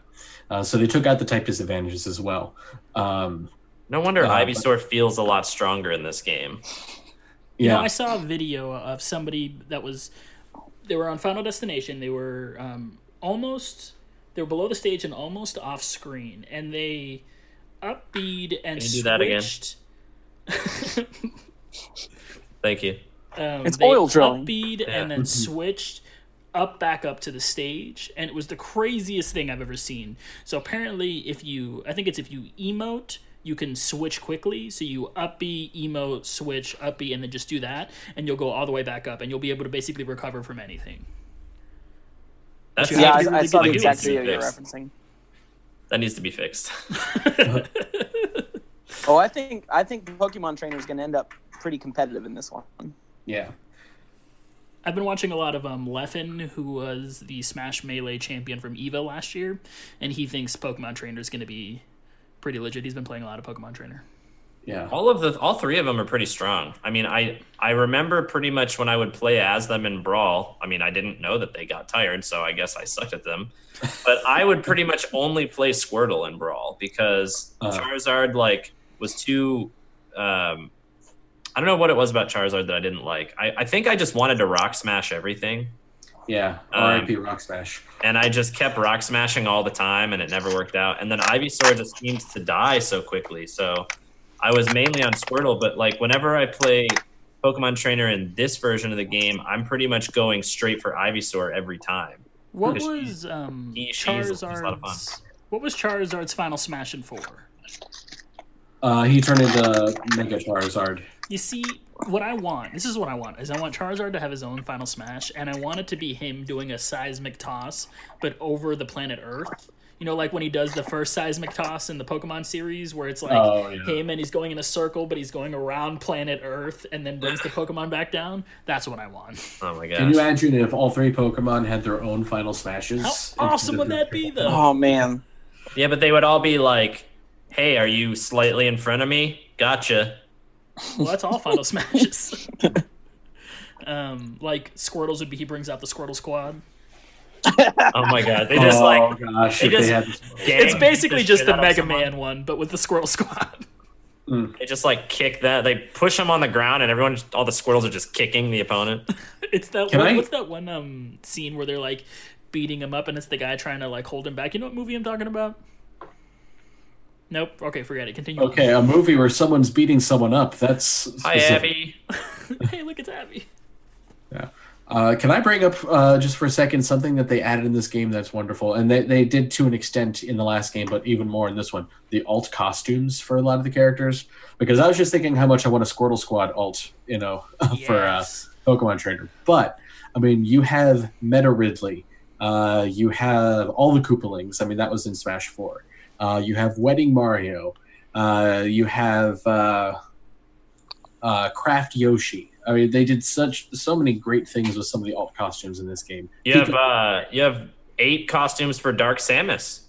Uh, so they took out the type disadvantages as well. Um, No wonder Uh, but- Ivysaur feels a lot stronger in this game. You yeah, know, I saw a video of somebody that was they were on Final Destination. They were um, almost they were below the stage and almost off screen, and they upbeat and Can you do that again? switched. Thank you. um, It's they oil drilling. Upbeat Yeah. and then switched up back up to the stage, and it was the craziest thing I've ever seen. So apparently, if you, I think it's if you emote, you can switch quickly. So you up B, emote, switch, up B, and then just do that, and you'll go all the way back up, and you'll be able to basically recover from anything. That's You yeah, have to I, I saw the at exact video you're referencing. that needs to be fixed. Oh, I think I think Pokemon Trainer is going to end up pretty competitive in this one. yeah. I've been watching a lot of um, Leffen, who was the Smash Melee champion from EVO last year, and he thinks Pokemon Trainer is going to be pretty legit. He's been playing a lot of Pokemon Trainer. Yeah. all of the all three of them are pretty strong. I mean, I I remember pretty much when I would play as them in Brawl. I mean, I didn't know that they got tired, so I guess I sucked at them. But I would pretty much only play Squirtle in Brawl because Uh. Charizard like was too. Um, I don't know what it was about Charizard that I didn't like. I, I think I just wanted to rock smash everything. Yeah. Um, R.I.P. Rock Smash. and I just kept rock smashing all the time, and it never worked out. And then Ivysaur just seems to die so quickly. So I was mainly on Squirtle, but like whenever I play Pokemon Trainer in this version of the game, I'm pretty much going straight for Ivysaur every time. What Because she- was um, he- she's- she's a lot of fun. Charizard's? What was Charizard's final smash in four? Uh, he turned into Mega Charizard. You see, what I want, this is what I want, is I want Charizard to have his own final smash, and I want it to be him doing a seismic toss, but over the planet Earth. You know, like when he does the first seismic toss in the Pokemon series, where it's like Oh, yeah. him and he's going in a circle, but he's going around planet Earth and then brings the Pokemon back down. That's what I want. Oh my god! Can you imagine if all three Pokemon had their own final smashes? How awesome would that be, though? Oh man, Yeah, but they would all be like, "Hey, are you slightly in front of me? Gotcha." Well, that's all final smashes. um, like Squirtle's would be he brings out the Squirtle squad. Oh my god, they just oh like gosh, they if they had It's basically the just the Mega. Man one, but with the Squirrel squad. They just like kick that. They push them on the ground, and everyone, all the squirrels are just kicking the opponent. It's that Can one, I- what's that one um scene where they're like beating him up and it's the guy trying to like hold him back. You know what movie I'm talking about? Nope. Okay, forget it. Continue. on. Okay, a movie where someone's beating someone up. That's Hi. Abby. hey, look, it's Abby. Uh, can I bring up uh, just for a second something that they added in this game that's wonderful, and they, they did to an extent in the last game, but even more in this one. The alt costumes for a lot of the characters, because I was just thinking how much I want a Squirtle Squad alt, you know, for uh, Yes. Pokemon Trainer. But I mean, you have Meta Ridley, uh, you have all the Koopalings. I mean, that was in Smash Four. Uh, you have Wedding Mario. Uh, you have uh, uh, Craft Yoshi. I mean, they did such so many great things with some of the alt costumes in this game. You have uh, you have eight costumes for Dark Samus.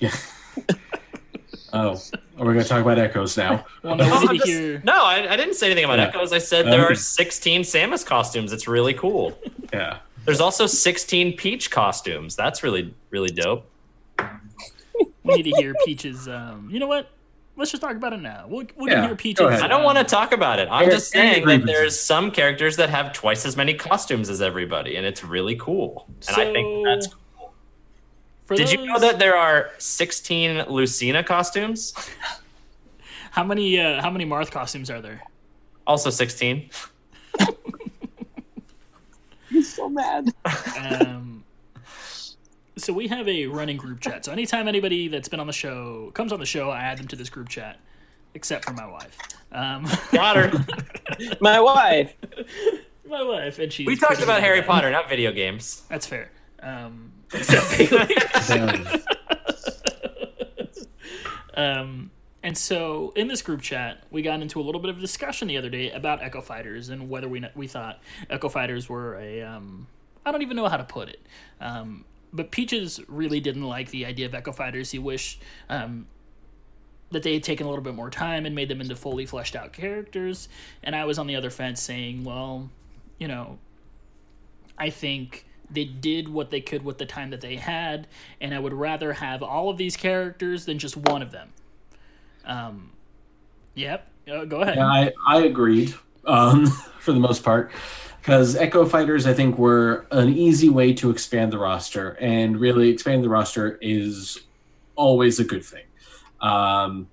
Yeah. oh, we're going to talk about Echoes now. Well, no, I'm need to just- no, I, I didn't say anything about Yeah. Echoes. I said there Okay. are 16 Samus costumes. It's really cool. Yeah. There's also 16 Peach costumes. That's really really dope. We need to hear Peach's. Um, you know what? Let's just talk about it now. We'll, we'll Yeah, hear go Peach's. I don't want to talk about it. I'm Eric- just saying that there's some characters that have twice as many costumes as everybody, and it's really cool. And I think that's. For Did you know that there are 16 Lucina costumes? How many? Uh, how many Marth costumes are there? Also 16. He's so mad. Um, so we have a running group chat. So anytime anybody that's been on the show comes on the show, I add them to this group chat, except for my wife. Um, Got her. My wife. my wife, and she's. we talked about Harry at that. Potter, not video games. That's fair. Um, except Um, and so in this group chat, we got into a little bit of a discussion the other day about Echo Fighters and whether we we thought Echo Fighters were a um, I don't even know how to put it. Um, but Peaches really didn't like the idea of Echo Fighters. He wished um, that they had taken a little bit more time and made them into fully fleshed out characters. And I was on the other fence saying, well, you know, I think they did what they could with the time that they had, and I would rather have all of these characters than just one of them. Um, yep. Uh, go ahead. Yeah, I, I agreed um, for the most part because Echo Fighters, I think, were an easy way to expand the roster, and really expanding the roster is always a good thing. Um,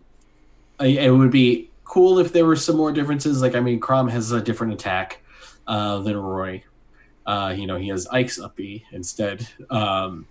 it would be cool if there were some more differences. Like, I mean, Chrom has a different attack uh, than Roy. Uh, you know, he has Ike's up B instead. Um,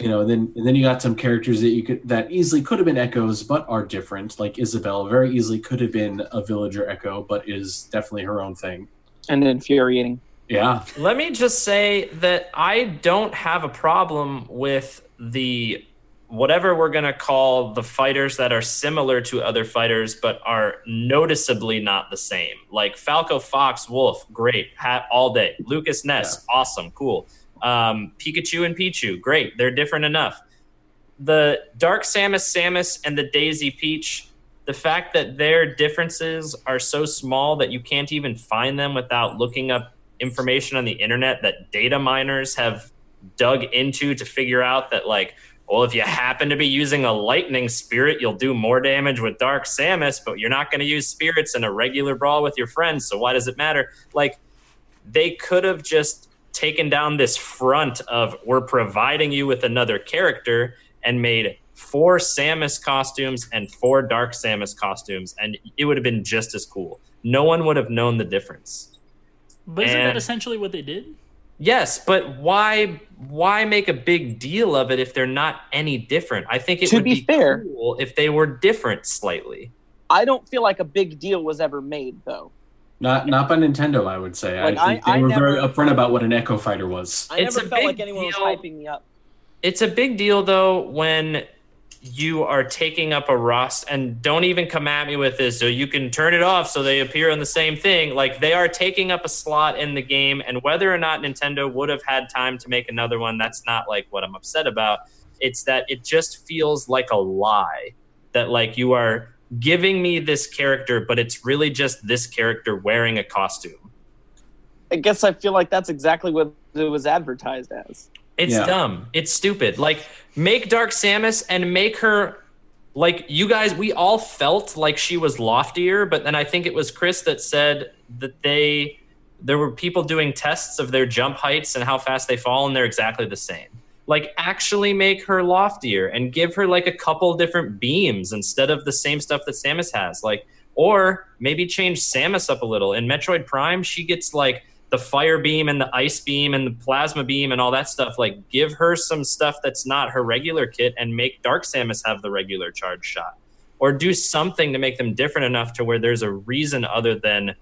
you know, and then and then you got some characters that you could that easily could have been echoes, but are different. Like Isabelle, very easily could have been a villager echo, but is definitely her own thing. And infuriating. Yeah, Let me just say that I don't have a problem with the whatever we're going to call the fighters that are similar to other fighters but are noticeably not the same. Like Falco Fox, Wolf, great, hat all day. Lucas Ness, awesome, cool. Um, Pikachu and Pichu, great, they're different enough. The Dark Samus Samus and the Daisy Peach, the fact that their differences are so small that you can't even find them without looking up information on the internet that data miners have dug into to figure out that like well if you happen to be using a lightning spirit you'll do more damage with dark samus but you're not going to use spirits in a regular brawl with your friends so why does it matter? Like they could have just taken down this front of we're providing you with another character and made four samus costumes and four dark samus costumes and it would have been just as cool no one would have known the difference but isn't that essentially what they did? Yes, but why why make a big deal of it if they're not any different? I think it To would be be, fair- cool if they were different slightly. I don't feel like a big deal was ever made, though. not not by Nintendo, I would say. Like, I think I- they I were very upfront about what an Echo Fighter was. I It's never a felt big like anyone was hyping me up. It's a big deal though when you are taking up a roster and don't even come at me with this so you can turn it off so they appear on the same thing. Like they are taking up a slot in the game and whether or not nintendo would have had time to make another one that's not like what i'm upset about. It's that it just feels like a lie that like you are giving me this character but it's really just this character wearing a costume. I guess I feel like that's exactly what it was advertised as. It's Yeah. dumb. It's stupid. Like make Dark Samus and make her like you guys we all felt like she was loftier, but then I think it was Chris that said that they there were people doing tests of their jump heights and how fast they fall and they're exactly the same. Like actually make her loftier and give her like a couple different beams instead of the same stuff that Samus has. Like or maybe change Samus up a little. In Metroid Prime, she gets like the fire beam and the ice beam and the plasma beam and all that stuff. Like, give her some stuff that's not her regular kit and make Dark Samus have the regular charge shot. Or do something to make them different enough to where there's a reason other than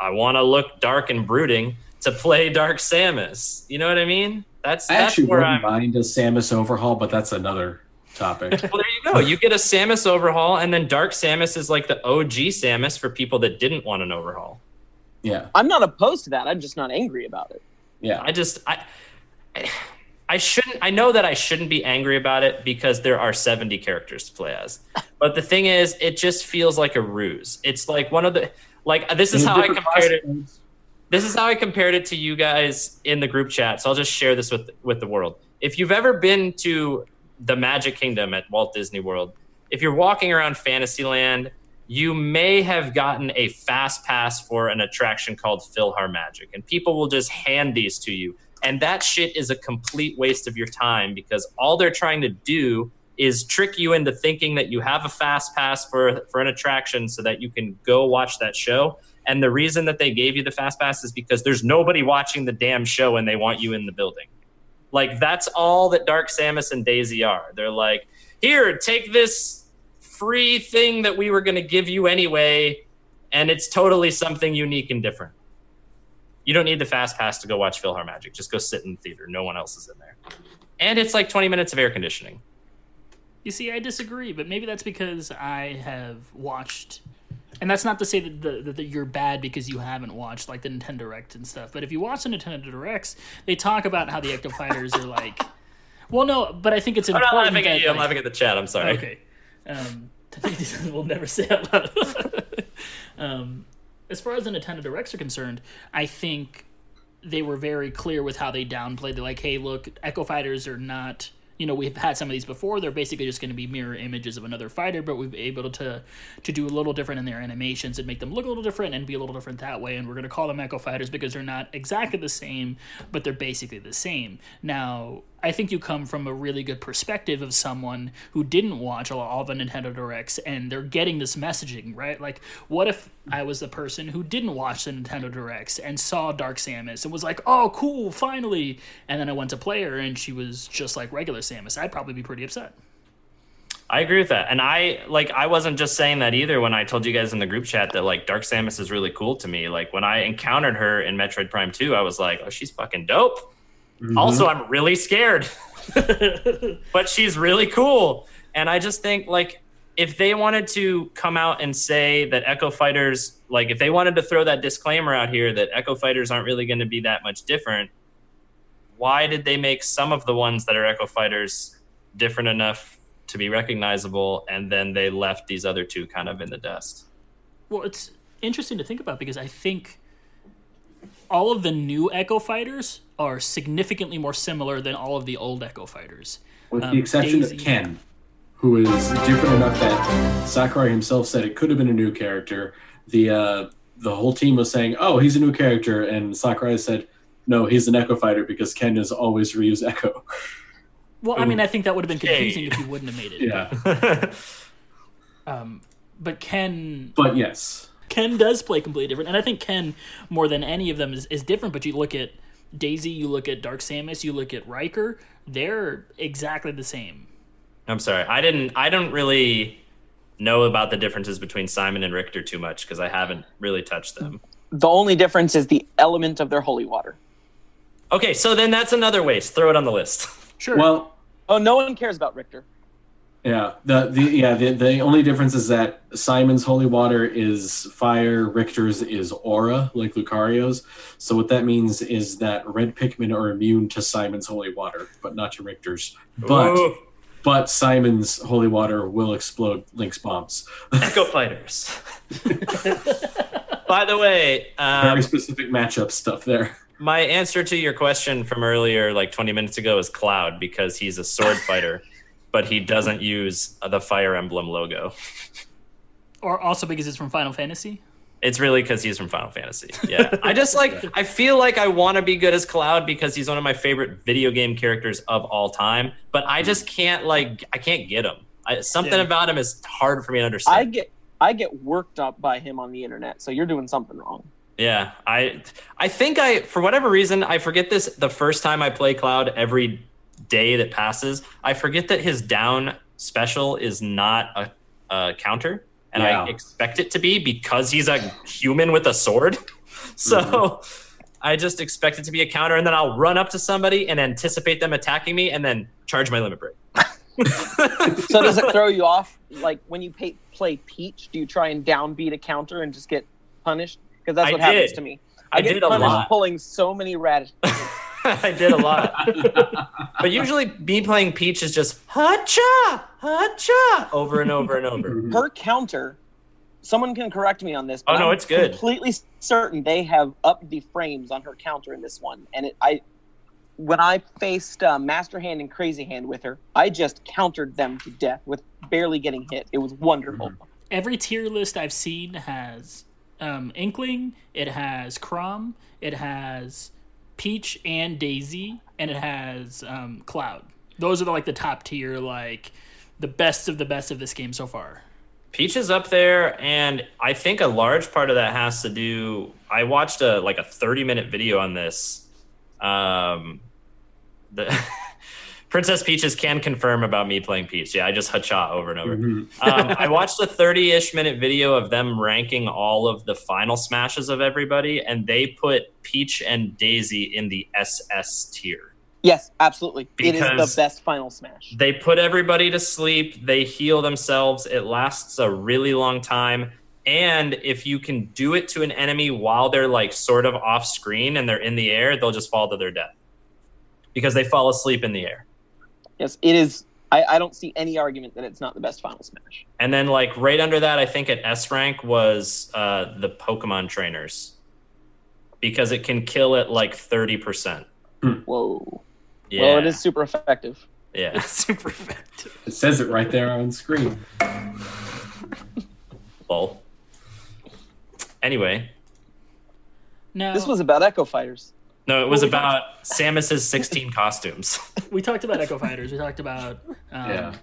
I want to look dark and brooding to play Dark Samus. You know what I mean? That's I that's actually where wouldn't I'm. mind a Samus overhaul, but that's another topic. Well, there you go. You get a Samus overhaul, and then Dark Samus is like the OG Samus for people that didn't want an overhaul. Yeah, I'm not opposed to that. I'm just not angry about it. yeah. I just I I shouldn't I know that I shouldn't be angry about it because there are 70 characters to play as. But the thing is it just feels like a ruse. It's like one of the like uh, this is how I compared it this is how I compared it to you guys in the group chat. So I'll just share this with with the world. If you've ever been to the Magic Kingdom at Walt Disney World, if you're walking around Fantasyland, you may have gotten a fast pass for an attraction called PhilharMagic, and people will just hand these to you. And that shit is a complete waste of your time because all they're trying to do is trick you into thinking that you have a fast pass for for an attraction so that you can go watch that show. And the reason that they gave you the fast pass is because there's nobody watching the damn show and they want you in the building. Like that's all that Dark Samus and Daisy are. They're like, here, take this free thing that we were going to give you anyway, and it's totally something unique and different. You don't need the fast pass to go watch PhilharMagic. Just go sit in the theater. No one else is in there. And it's like 20 minutes of air conditioning. You see, I disagree, but maybe that's because I have watched, and that's not to say that, the, that you're bad because you haven't watched like the Nintendo Direct and stuff. But if you watch the Nintendo Directs, they talk about how the Ecto Fighters are like. Well, no, but I think it's oh, I'm important. laughing at you. I'm laughing at the chat. I'm sorry. Okay. Um, we'll never say out loud. um, as far as the Nintendo Directs are concerned, I think they were very clear with how they downplayed. They're like, hey, look, Echo Fighters are not. You know, we've had some of these before. They're basically just going to be mirror images of another fighter, but we've been able to to do a little different in their animations and make them look a little different and be a little different that way. And we're going to call them Echo Fighters because they're not exactly the same, but they're basically the same. Now, I think you come from a really good perspective of someone who didn't watch all, all the Nintendo Directs and they're getting this messaging, right? Like, what if I was the person who didn't watch the Nintendo Directs and saw Dark Samus and was like, oh, cool, finally. And then I went to play her and she was just like regular Samus. I'd probably be pretty upset. I agree with that. And I like I wasn't just saying that either when I told you guys in the group chat that like Dark Samus is really cool to me. Like when I encountered her in Metroid Prime 2, I was like, "Oh, she's fucking dope." Mm-hmm. Also, I'm really scared. but she's really cool. And I just think like if they wanted to come out and say that Echo Fighters like if they wanted to throw that disclaimer out here that Echo Fighters aren't really going to be that much different, why did they make some of the ones that are Echo Fighters different enough to be recognizable and then they left these other two kind of in the dust? Well, it's interesting to think about because I think all of the new Echo Fighters are significantly more similar than all of the old Echo Fighters. with Um, the exception Daisy- of Ken, who is different enough that Sakurai himself said it could have been a new character. The uh, the whole team was saying, "Oh, he's a new character," and Sakurai said, "No, he's an Echo Fighter because Ken has always reused Echo." Well, I mean, I think that would have been confusing Hey. if you wouldn't have made it. Yeah, Um, but Ken but yes, Ken does play completely different, and I think Ken more than any of them is, is different. But you look at Daisy, you look at Dark Samus, you look at Richter, they're exactly the same. I'm sorry. I didn't I don't really know about the differences between Simon and Richter too much because I haven't really touched them. The only difference is the element of their holy water. Okay, so then that's another waste. Throw it on the list. Sure. well, Oh, no one cares about Richter. Yeah. The the yeah the the only difference is that Simon's holy water is fire, Richter's is aura, like Lucario's. So what that means is that red Pikmin are immune to Simon's holy water, but not to Richter's. But Ooh, but Simon's holy water will explode Link's bombs. Echo Fighters. By the way, Very um, specific matchup stuff there. my answer to your question from earlier, like 20 minutes ago, is Cloud because he's a sword fighter, but he doesn't use the Fire Emblem logo. or also because it's from Final Fantasy. It's really because he's from Final Fantasy. Yeah. I just like, I feel like I want to be good as Cloud because he's one of my favorite video game characters of all time, but I just can't, like, I can't get him. I, something Yeah. about him is hard for me to understand. I get I get worked up by him on the internet, so you're doing something wrong. Yeah, I I think I for whatever reason I forget this the first time I play Cloud every day that passes. I forget that his down special is not a, a counter, and Yeah. I expect it to be because he's a human with a sword. So mm-hmm. I just expect it to be a counter, and then I'll run up to somebody and anticipate them attacking me, and then charge my limit break. So does it throw you off? Like when you pay, play Peach, do you try and downbeat a counter and just get punished? Because that's I what happens did. to me. I get did a punished lot. pulling so many radishes. I did a lot. but usually, me playing Peach is just hacha, hacha over and over and over. Her counter, someone can correct me on this. Oh, but no, I'm it's good. Completely certain they have upped the frames on her counter in this one, and it, I, when I faced uh, Master Hand and Crazy Hand with her, I just countered them to death with barely getting hit. It was wonderful. Every tier list I've seen has um, Inkling, it has Chrom, it has Peach and Daisy, and it has um, Cloud. Those are the, like the top tier, like the best of the best of this game so far. Peach is up there, and I think a large part of that has to do. I watched a like a thirty minute video on this. Um, the Princess Peaches can confirm about me playing Peach. Yeah, I just hacha over and over. Mhm. um, I watched a 30 ish minute video of them ranking all of the final smashes of everybody, and they put Peach and Daisy in the SS tier. Yes, absolutely. it Because- is the best final smash. They put everybody to sleep, they heal themselves, it lasts a really long time. And if you can do it to an enemy while they're like sort of off screen and they're in the air, they'll just fall to their death because they fall asleep in the air. Yes, it is. I, I don't see any argument that it's not the best final smash. And then, like right under that, I think at S rank was uh, the Pokemon trainers because it can kill at like thirty percent. Whoa. Yeah, Well, it is super effective. Yeah, It's super effective. It says it right there on screen. lol. Anyway, No. This was about Echo Fighters. No, it was Well, we about Samus's sixteen costumes. we talked about Echo Fighters. We talked about um, Yeah.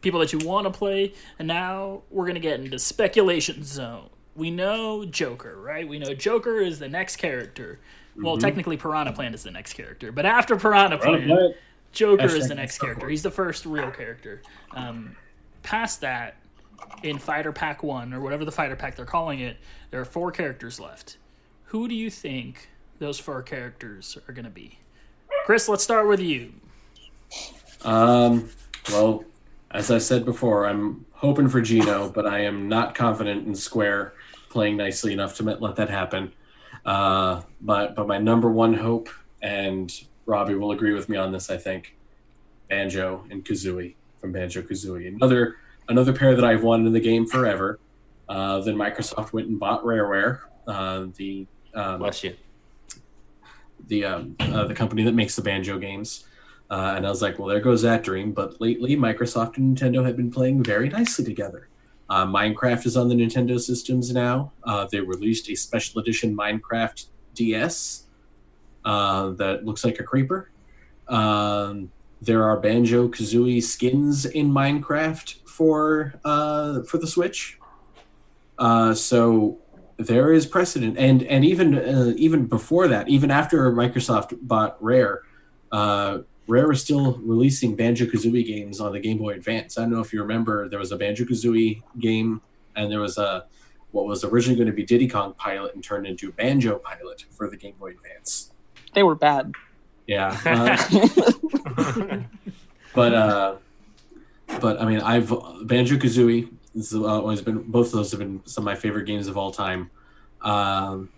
people that you want to play, and now we're gonna get into speculation zone. We know Joker, right? We know Joker is the next character. Well, technically, Piranha Plant is the next character, but after Piranha Plant, Joker is the next Star character. Wars. He's the first real character. Um, past that, in Fighter Pack 1, or whatever the Fighter Pack they're calling it, there are four characters left. Who do you think those four characters are going to be? Chris, let's start with you. Um, well, as I said before, I'm hoping for Geno, but I am not confident in Square playing nicely enough to let let that happen. Uh, but but my number one hope, and Robbie will agree with me on this, I think, Banjo and Kazooie from Banjo Kazooie, another another pair that I've wanted in the game forever. Uh, then Microsoft went and bought Rareware, uh, the um, Bless you. The um, uh, the company that makes the banjo games. Uh, and I was like, well, there goes that dream. But lately, Microsoft and Nintendo have been playing very nicely together. Uh, Minecraft is on the Nintendo systems now. Uh, they released a special edition Minecraft DS uh, that looks like a creeper. Um, there are Banjo Kazooie skins in Minecraft for uh, for the Switch. Uh, so there is precedent, and and even uh, even before that, even after Microsoft bought Rare, uh, Rare was still releasing Banjo Kazooie games on the Game Boy Advance. I don't know if you remember, there was a Banjo Kazooie game, and there was a what was originally going to be Diddy Kong Pilot and turned into Banjo Pilot for the Game Boy Advance. They were bad. Yeah, uh, but uh, but I mean, I've Banjo Kazooie. This has always been both of those have been some of my favorite games of all time, um,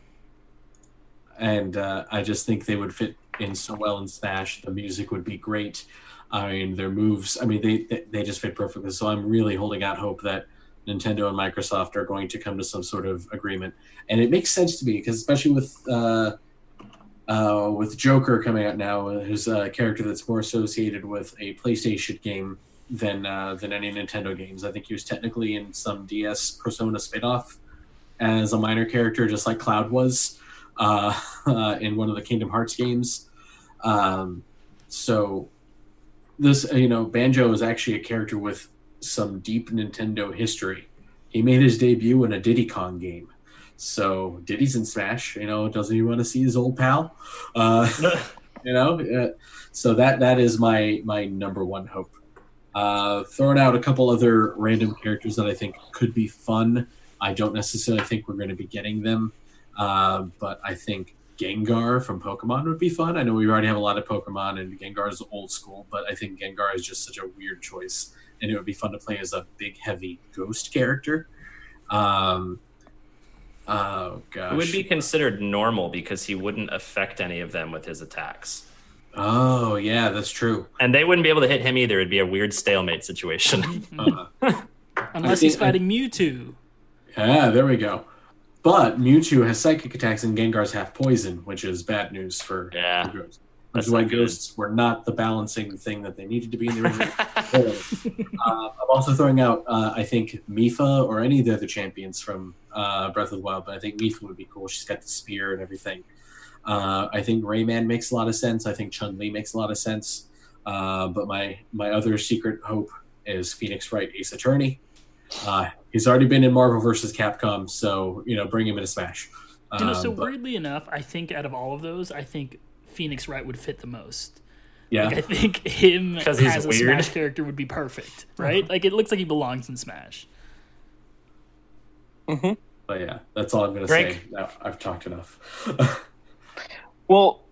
and uh, I just think they would fit in so well in Smash. The music would be great. I mean, their moves. I mean, they they, they just fit perfectly. So I'm really holding out hope that Nintendo and Microsoft are going to come to some sort of agreement, and it makes sense to me because especially with. Uh, uh, with Joker coming out now, uh, who's a character that's more associated with a PlayStation game than uh, than any Nintendo games. I think he was technically in some DS Persona spinoff as a minor character, just like Cloud was uh, uh, in one of the Kingdom Hearts games. Um, so this, you know, Banjo is actually a character with some deep Nintendo history. He made his debut in a Diddy Kong game. So Diddy's in Smash, you know, doesn't he want to see his old pal? Uh, you know, uh, so that that is my my number one hope. Uh, throwing out a couple other random characters that I think could be fun. I don't necessarily think we're going to be getting them, uh, but I think Gengar from Pokemon would be fun. I know we already have a lot of Pokemon, and Gengar is old school, but I think Gengar is just such a weird choice, and it would be fun to play as a big, heavy ghost character. Um, oh gosh, It would be considered normal because he wouldn't affect any of them with his attacks. Oh yeah, that's true. And they wouldn't be able to hit him either. It'd be a weird stalemate situation. Uh, Unless I he's think- fighting Mewtwo. yeah, there we go. But Mewtwo has psychic attacks, and Gengar's half poison, which is bad news for, Yeah, for ghosts. That's why not good. ghosts were not the balancing thing that they needed to be in the original. Uh, I'm also throwing out, uh, I think Mipha or any of the other champions from uh, Breath of the Wild, but I think Mipha would be cool. She's got the spear and everything. Uh, I think Rayman makes a lot of sense. I think Chun Li makes a lot of sense. Uh, but my my other secret hope is Phoenix Wright Ace Attorney. Uh, he's already been in Marvel versus Capcom, so you know, bring him into Smash. You know, Um, so but- weirdly enough, I think out of all of those, I think Phoenix Wright would fit the most. yeah, Like, I think him 'Cause he's as a weird. Smash character would be perfect, right? Like it looks like he belongs in Smash. but yeah, that's all I'm gonna Frank? say. I've talked enough. Well,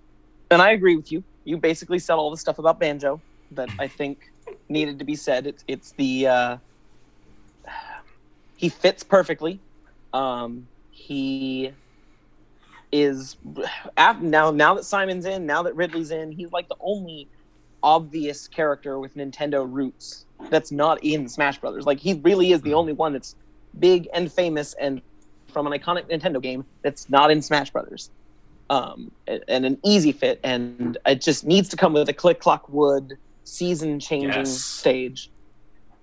and I agree with you. You basically said all the stuff about Banjo that I think needed to be said. It's it's the uh, he fits perfectly. Um, he is now now that Simon's in, now that Ridley's in, he's like the only obvious character with Nintendo roots that's not in Smash Brothers. Like he really is the only one that's big and famous and from an iconic Nintendo game that's not in Smash Brothers um, and an easy fit, and it just needs to come with a click clock wood season changing Yes. stage.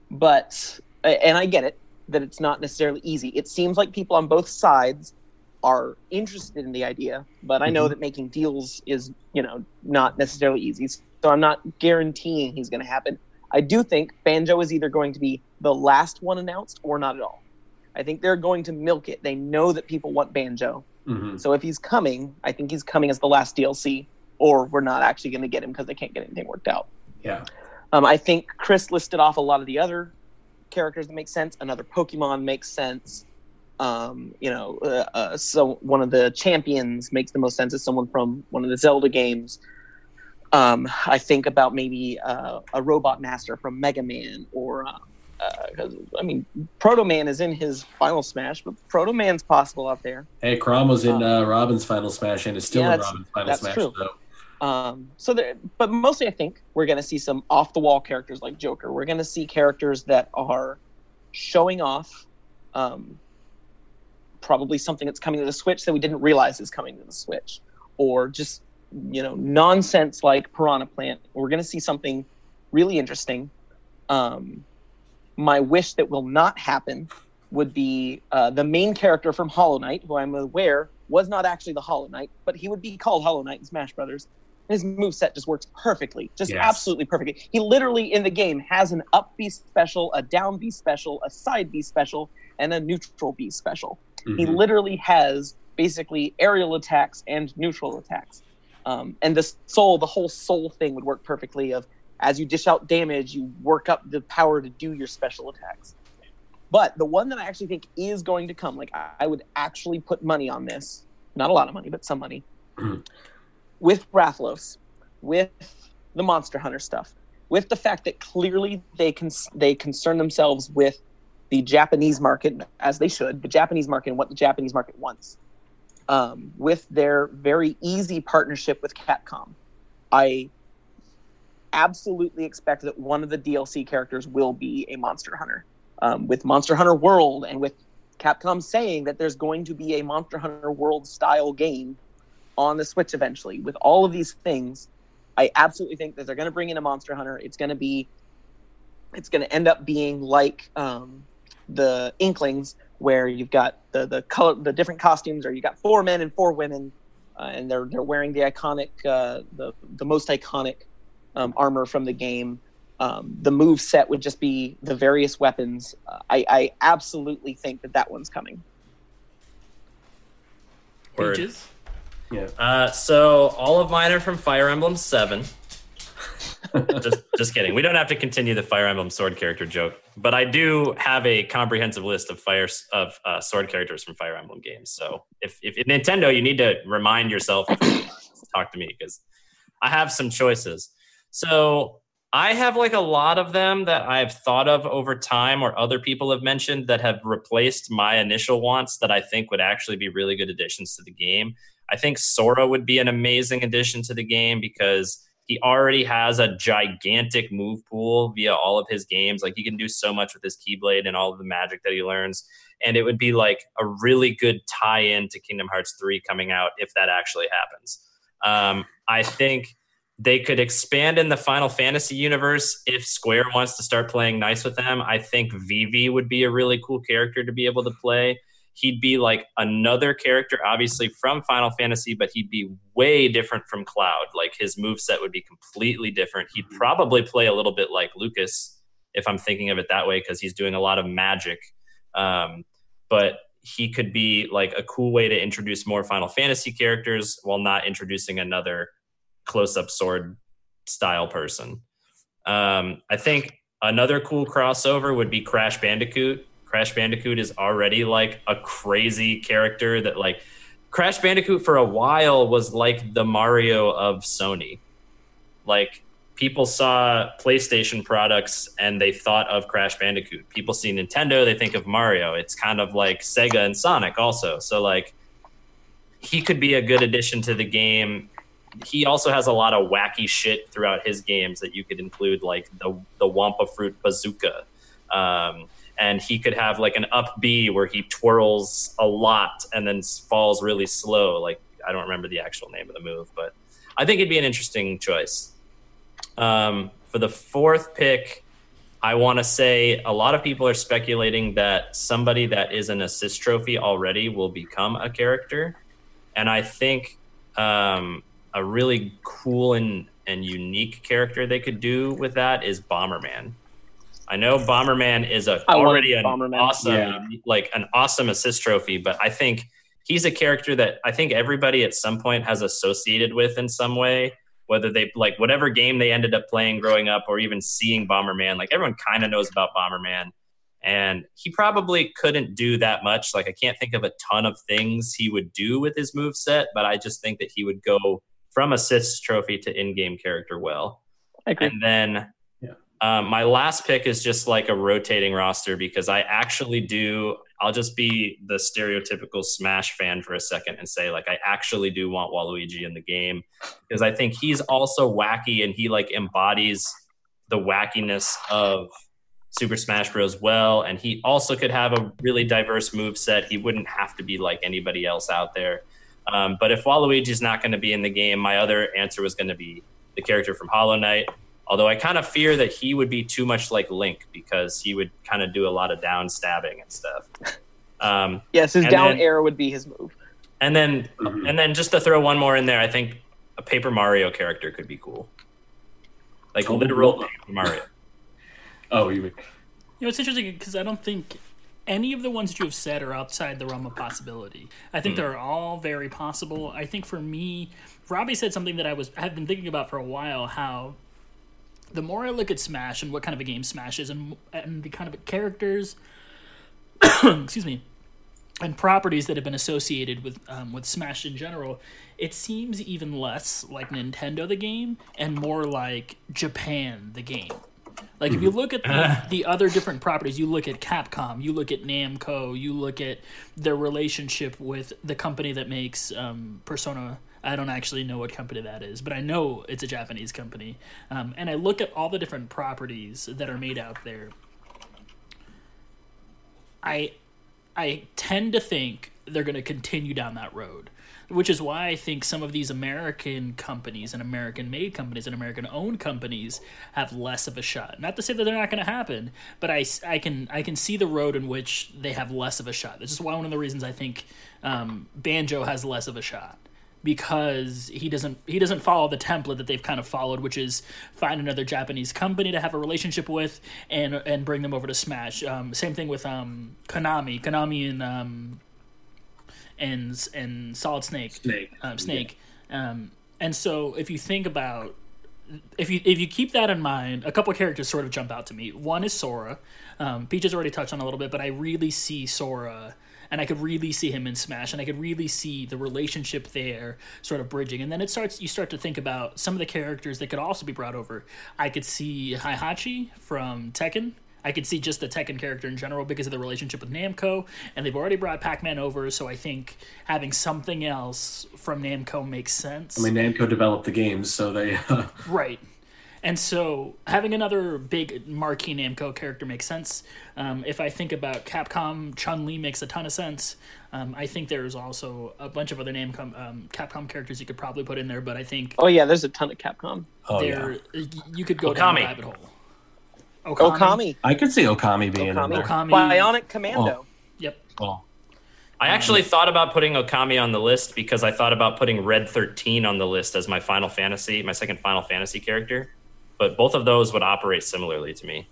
But and I get it that it's not necessarily easy. It seems like people on both sides are interested in the idea, but I know Mhm. that making deals is you know not necessarily easy. So I'm not guaranteeing he's going to happen. I do think Banjo is either going to be the last one announced or not at all. I think they're going to milk it. They know that people want Banjo. Mhm. So if he's coming, I think he's coming as the last DLC, or we're not actually going to get him because they can't get anything worked out. Yeah, Um, I think Chris listed off a lot of the other characters that make sense. Another Pokemon makes sense. Um, you know, uh, uh, so one of the champions makes the most sense as someone from one of the Zelda games. Um, I think about maybe uh, a Robot Master from Mega Man, or uh, uh I mean, Proto Man is in his final Smash, but Proto Man's possible out there. Hey, Chrom was in uh, Robin's final smash and is still Yeah, in Robin's final that's smash. true. though. Um, so there, but mostly I think we're going to see some off the wall characters like Joker. We're going to see characters that are showing off, um, probably something that's coming to the Switch that we didn't realize is coming to the Switch, or just you know nonsense like Piranha Plant. We're going to see something really interesting. Um, my wish that will not happen would be uh, the main character from Hollow Knight, who I'm aware was not actually the Hollow Knight, but he would be called Hollow Knight in Smash Brothers. His move set just works perfectly, just Yes. absolutely perfectly. He literally in the game has an up B special, a down B special, a side B special, and a neutral B special. He Mhm. literally has basically aerial attacks and neutral attacks. Um, and the soul, the whole soul thing would work perfectly. Of as you dish out damage, you work up the power to do your special attacks. But the one that I actually think is going to come, like I, would actually put money on this, not a lot of money, but some money, with Rathalos, with the Monster Hunter stuff, with the fact that clearly they can they concern themselves with the Japanese market as they should, the Japanese market and what the Japanese market wants. Um, with their very easy partnership with Capcom, I absolutely expect that one of the DLC characters will be a Monster Hunter. Um, with Monster Hunter World and with Capcom saying that there's going to be a Monster Hunter World style game on the Switch eventually, with all of these things, I absolutely think that they're going to bring in a Monster Hunter. It's going to be, it's going to end up being like um, the Inklings, where you've got the the color, the different costumes, or you got four men and four women, uh, and they're they're wearing the iconic, uh, the the most iconic um, armor from the game. Um, the move set would just be the various weapons. Uh, I, I absolutely think that that one's coming. Word. Peaches. Yeah. Uh, so all of mine are from Fire Emblem Seven. just just kidding. We don't have to continue the Fire Emblem sword character joke, but I do have a comprehensive list of fire of uh, sword characters from Fire Emblem games. So if if if Nintendo, you need to remind yourself to talk to me because I have some choices. So I have like a lot of them that I've thought of over time, or other people have mentioned that have replaced my initial wants that I think would actually be really good additions to the game. I think Sora would be an amazing addition to the game because he already has a gigantic move pool via all of his games. Like he can do so much with his Keyblade and all of the magic that he learns. And it would be like a really good tie in to Kingdom Hearts 3 coming out if that actually happens. Um, I think they could expand in the Final Fantasy universe if Square wants to start playing nice with them. I think Vivi would be a really cool character to be able to play he'd be like another character, obviously from Final Fantasy, but he'd be way different from Cloud. Like his move set would be completely different. He'd probably play a little bit like Lucas, if I'm thinking of it that way, because he's doing a lot of magic. Um, but he could be like a cool way to introduce more Final Fantasy characters while not introducing another close up sword style person. Um, I think another cool crossover would be Crash Bandicoot Crash Bandicoot is already like a crazy character that like Crash Bandicoot for a while was like the Mario of Sony. Like people saw PlayStation products and they thought of Crash Bandicoot. People see Nintendo, they think of Mario. It's kind of like Sega and Sonic also. So like he could be a good addition to the game. He also has a lot of wacky shit throughout his games that you could include like the the Wumpa Fruit Bazooka. Um, and he could have like an up B where he twirls a lot and then falls really slow. Like I don't remember the actual name of the move, but I think it'd be an interesting choice. Um, for the fourth pick, I want to say a lot of people are speculating that somebody that is an assist trophy already will become a character, and I think um, a really cool and and unique character they could do with that is Bomberman. I know Bomberman is a I already an Bomberman. awesome, yeah. like an awesome assist trophy, but I think he's a character that I think everybody at some point has associated with in some way. Whether they like whatever game they ended up playing growing up, or even seeing Bomberman, like everyone kind of knows about Bomberman, and he probably couldn't do that much. Like I can't think of a ton of things he would do with his move set, but I just think that he would go from assist trophy to in-game character well. And then um, my last pick is just like a rotating roster because I actually do. I'll just be the stereotypical Smash fan for a second and say, like, I actually do want Waluigi in the game because I think he's also wacky and he like embodies the wackiness of Super Smash Bros. well. And he also could have a really diverse move set. He wouldn't have to be like anybody else out there. Um, but if Waluigi's not going to be in the game, my other answer was going to be the character from Hollow Knight. Although I kind of fear that he would be too much like Link because he would kind of do a lot of down stabbing and stuff. Um, yes, his down then, air would be his move. And then, mm-hmm. and then just to throw one more in there, I think a Paper Mario character could be cool, like oh, literal Paper Mario. oh, you mean? You know, it's interesting because I don't think any of the ones that you have said are outside the realm of possibility. I think mm. they're all very possible. I think for me, Robbie said something that I was have been thinking about for a while. How the more I look at Smash and what kind of a game Smash is, and and the kind of characters, excuse me, and properties that have been associated with um, with Smash in general, it seems even less like Nintendo the game and more like Japan the game. Like if you look at the, the, other different properties, you look at Capcom, you look at Namco, you look at their relationship with the company that makes um, Persona I don't actually know what company that is, but I know it's a Japanese company. Um, and I look at all the different properties that are made out there. I I tend to think they're going to continue down that road, which is why I think some of these American companies and American made companies and American owned companies have less of a shot. Not to say that they're not going to happen, but I, I can I can see the road in which they have less of a shot. This is why one of the reasons I think um, Banjo has less of a shot because he doesn't he doesn't follow the template that they've kind of followed, which is find another Japanese company to have a relationship with and and bring them over to Smash. Um, same thing with um, Konami, Konami and um, and and Solid Snake, Snake, um, Snake. Yeah. Um, and so if you think about if you if you keep that in mind, a couple of characters sort of jump out to me. One is Sora. Um, Peach has already touched on a little bit, but I really see Sora, and I could really see him in Smash, and I could really see the relationship there sort of bridging. And then it starts. You start to think about some of the characters that could also be brought over. I could see Heihachi from Tekken. I could see just the Tekken character in general because of the relationship with Namco, and they've already brought Pac-Man over, so I think having something else from Namco makes sense. I mean, Namco developed the games, so they. Uh, Right. And so having another big marquee Namco character makes sense. Um, if I think about Capcom, Chun Li makes a ton of sense. Um, I think there's also a bunch of other Namco, um, Capcom characters you could probably put in there, but I think Oh yeah, there's a ton of Capcom. oh yeah, there you could go down a Okami. rabbit hole. Okami. Okami, I could see Okami being in Okami, there. Okami. Bionic Commando. Oh. Yep. Well, I actually thought about putting Okami on the list because I thought about putting Red 13 on the list as my Final Fantasy, my second Final Fantasy character. But both of those would operate similarly to me.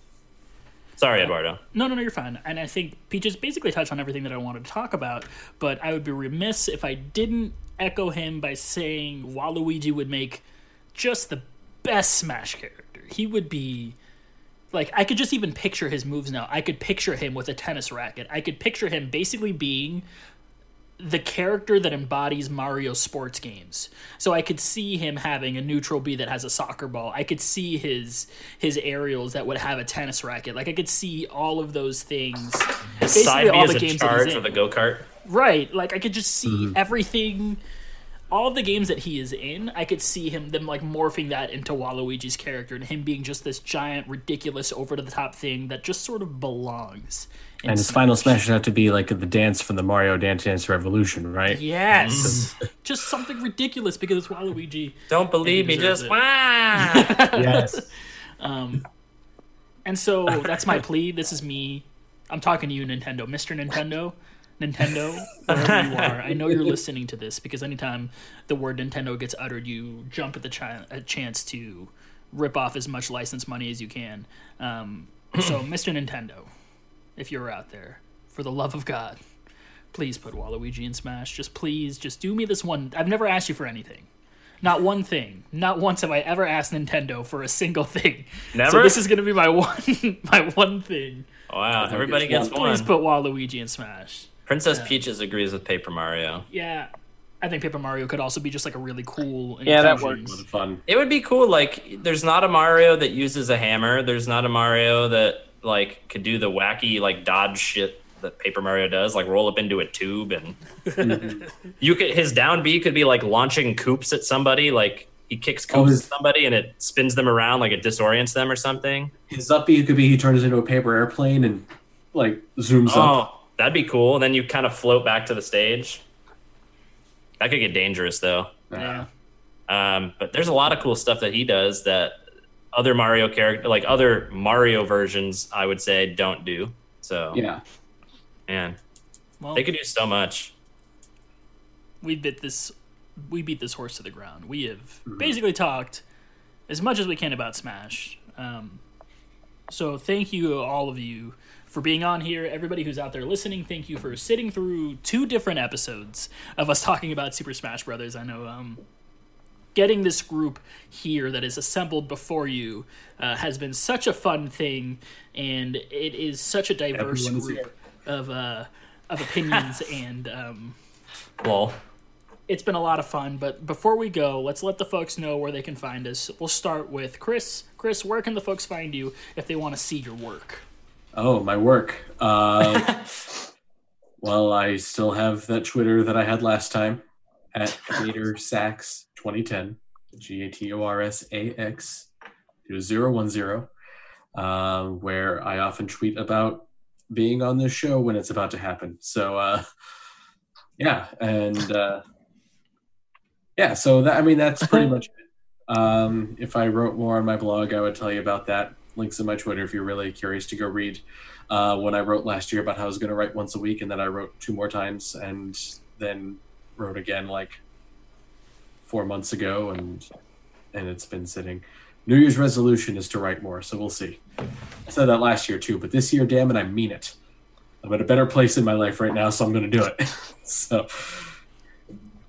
Sorry, Eduardo. No, no, no, you're fine. And I think Peaches basically touched on everything that I wanted to talk about, but I would be remiss if I didn't echo him by saying Waluigi would make just the best Smash character. He would be like I could just even picture his moves now. I could picture him with a tennis racket. I could picture him basically being the character that embodies Mario sports games. So I could see him having a neutral B that has a soccer ball. I could see his his aerials that would have a tennis racket. Like I could see all of those things. His Basically side B all is the a games charge he's with in. a go kart. Right. Like I could just see mm-hmm. everything all of the games that he is in, I could see him them like morphing that into Waluigi's character and him being just this giant, ridiculous, over the top thing that just sort of belongs. in and his Smash. final smash would have to be like the dance from the Mario Dance Dance Revolution, right? Yes. Mm-hmm. just something ridiculous because it's Waluigi. Don't believe me, just it. wah. Yes. Um, and so that's my plea. This is me. I'm talking to you, Nintendo. Mr. Nintendo. Nintendo, wherever you are. I know you're listening to this because anytime the word Nintendo gets uttered, you jump at the chi- a chance to rip off as much license money as you can. Um, so, Mr. Nintendo, if you're out there, for the love of God, please put Waluigi in Smash. Just please, just do me this one. I've never asked you for anything. Not one thing. Not once have I ever asked Nintendo for a single thing. Never. So Never? this is gonna be my one, my one thing. Wow, everybody gets gets one. one. Please put Waluigi in Smash. Princess Peaches agrees with Paper Mario. Yeah, I think Paper Mario could also be just like a really cool. Yeah, that inclusion. works. What fun. It would be cool. Like, there's not a Mario that uses a hammer. There's not a Mario that like could do the wacky like dodge shit that Paper Mario does, like roll up into a tube and you could his down B could be like launching Koops at somebody. Like he kicks Oh, Koops his- at somebody and it spins them around like it disorients them or something. His up B could be he turns into a paper airplane and like zooms oh, up. That'd be cool. And then you kind of float back to the stage. That could get dangerous though. Yeah. Um, but there's a lot of cool stuff that he does that other Mario character, like other Mario versions, I would say don't do. So Yeah. man, Well, they could do so much. we bit this. We beat this horse to the ground. We have Mm-hmm. basically talked as much as we can about Smash. Um, so thank you, all of you, for being on here. Everybody who's out there listening, thank you for sitting through two different episodes of us talking about Super Smash Brothers. I know um, getting this group here that is assembled before you uh, has been such a fun thing, and it is such a diverse Everyone's group here. of uh, of opinions and. Um, Lol. it's been a lot of fun. But before we go, let's let the folks know where they can find us. We'll start with Chris. Chris, where can the folks find you if they want to see your work? Oh, my work. Uh, well, I still have that Twitter that I had last time at Gator Sax 2010, G A T O R S A X 010, uh, where I often tweet about being on this show when it's about to happen. So, uh, yeah, and uh, yeah, so that I mean that's pretty much it. Um, if I wrote more on my blog, I would tell you about that. Links in my Twitter if you're really curious to go read. Uh, when I wrote last year about how I was going to write once a week, and then I wrote two more times, and then wrote again like four months ago, and and it's been sitting. New Year's resolution is to write more, so we'll see. I said that last year too, but this year, damn it, I mean it. I'm at a better place in my life right now, so I'm going to do it. so,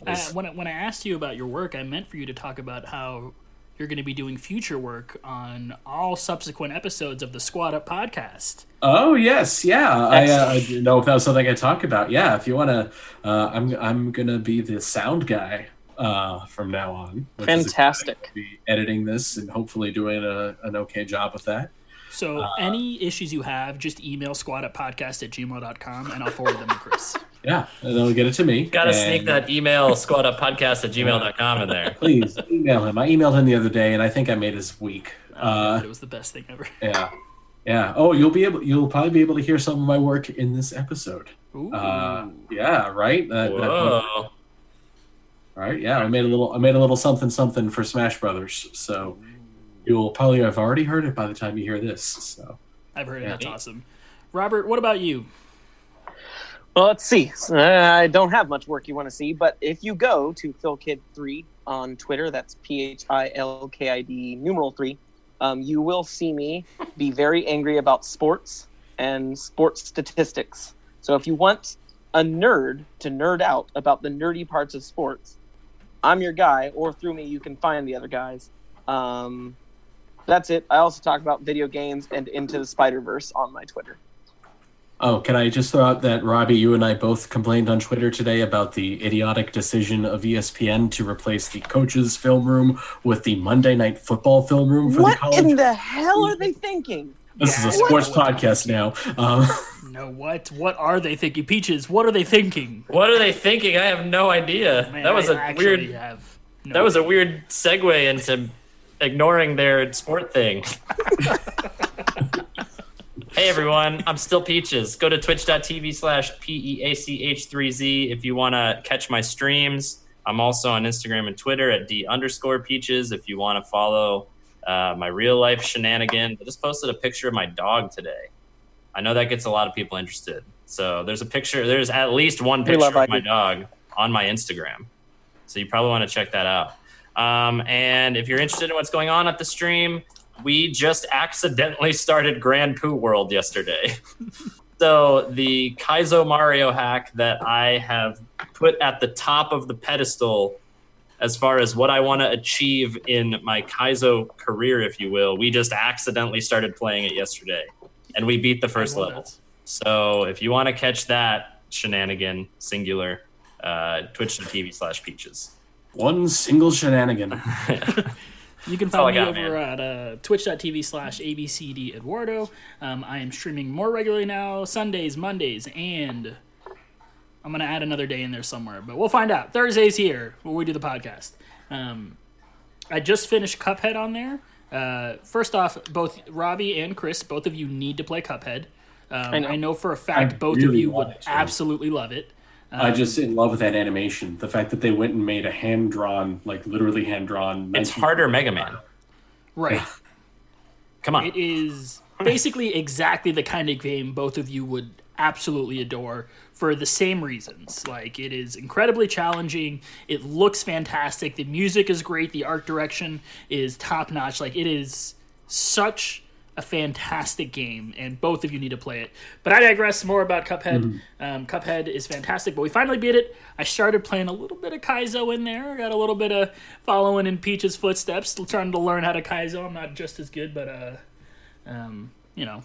Uh, when, I, when I asked you about your work, I meant for you to talk about how you're going to be doing future work on all subsequent episodes of the Squad Up podcast. Oh yes, yeah. I, uh, I didn't know if that was something I talk about. Yeah, if you want to, uh, I'm I'm gonna be the sound guy uh, from now on. Fantastic. Be editing this and hopefully doing a, an okay job with that. So, any issues you have, just email squaduppodcast at gmail.com and I'll forward them to Chris. Yeah, and they'll get it to me. Gotta sneak that email squad up podcast at gmail.com in there. Please email him. I emailed him the other day, and I think I made his week. Uh, it was the best thing ever. yeah, yeah. Oh, you'll be able. You'll probably be able to hear some of my work in this episode. Ooh. Uh, yeah, right. That- that- Whoa. Right. Yeah, I made a little. I made a little something something for Smash Brothers. So you will probably have already heard it by the time you hear this. So I've heard it. yeah. That's awesome. Robert, what about you? Well, let's see. Uh, I don't have much work you want to see, but if you go to PhilKid3 on Twitter, that's P H I L K I D numeral three, um, you will see me be very angry about sports and sports statistics. So if you want a nerd to nerd out about the nerdy parts of sports, I'm your guy, or through me, you can find the other guys. Um, that's it. I also talk about video games and Into the Spider Verse on my Twitter. Oh, can I just throw out that Robbie, you and I both complained on Twitter today about the idiotic decision of ESPN to replace the coaches' film room with the Monday Night Football film room for What the college. in the hell are they thinking? this is a sports what- podcast now. Um, No, what? What are they thinking? Peaches, what are they thinking? What are they thinking? I have no idea. Man, that was I a weird. Have no That was a weird segue into ignoring their sport thing. hey everyone, I'm still Peaches. Go to twitch.tv slash P-E-A-C-H-3-Z if you want to catch my streams. I'm also on Instagram and Twitter at D underscore Peaches if you want to follow uh, my real life shenanigan. I just posted a picture of my dog today. I know that gets a lot of people interested. So there's a picture, there's at least one picture of my dog on my Instagram. So you probably want to check that out. Um, and if you're interested in what's going on at the stream, we just accidentally started Grand Poo World yesterday. so the Kaizo Mario hack that I have put at the top of the pedestal as far as what I want to achieve in my Kaizo career, if you will, we just accidentally started playing it yesterday. And we beat the first I level. that. So if you want to catch that shenanigan, singular, uh, twitch.tv slash peaches. one single shenanigan. You can all find me got, over man. at uh, twitch.tv slash abcd eduardo. Um, I am streaming more regularly now, Sundays, Mondays, and I'm going to add another day in there somewhere, but we'll find out. Thursdays here when we do the podcast. Um, I just finished Cuphead on there. Uh, first off, both Robbie and Chris, both of you need to play Cuphead. Um, I, know. know. for a fact I both of you would to. absolutely love it. I um, just in love with that animation. The fact that they went and made a hand drawn, like literally hand drawn. It's harder Mega Man. Right. Come on. It is basically exactly the kind of game both of you would absolutely adore for the same reasons. Like it is incredibly challenging. It looks fantastic. The music is great. The art direction is top notch. Like it is such a fantastic game, and both of you need to play it. But I digress. More about Cuphead. Um, Cuphead is fantastic, but we finally beat it. I started playing a little bit of Kaizo in there. Got a little bit of following in Peach's footsteps, still trying to learn how to Kaizo. I'm not just as good, but uh, um, you know,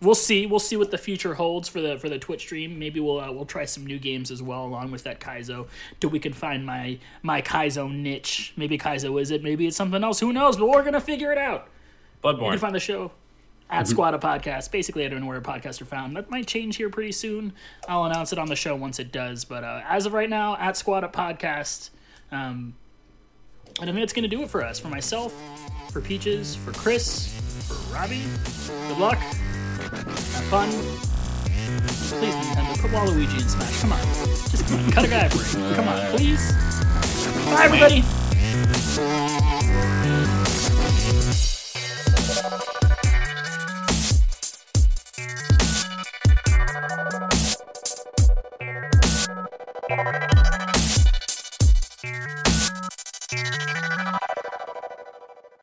we'll see. We'll see what the future holds for the for the Twitch stream. Maybe we'll uh, we'll try some new games as well along with that Kaizo. Till we can find my my Kaizo niche. Maybe Kaizo is it. Maybe it's something else. Who knows? But we're gonna figure it out. You can find the show at mm-hmm. Squad Up Podcast, basically everywhere podcasts are found. That might change here pretty soon. I'll announce it on the show once it does. But uh, as of right now, at Squad Up Podcast. Um, and I think that's going to do it for us. For myself, for Peaches, for Chris, for Robbie. Good luck. Have fun. Please, Nintendo, put Waluigi in Smash. Come on. Just come on. Cut a guy for. Come on, please. Bye, everybody.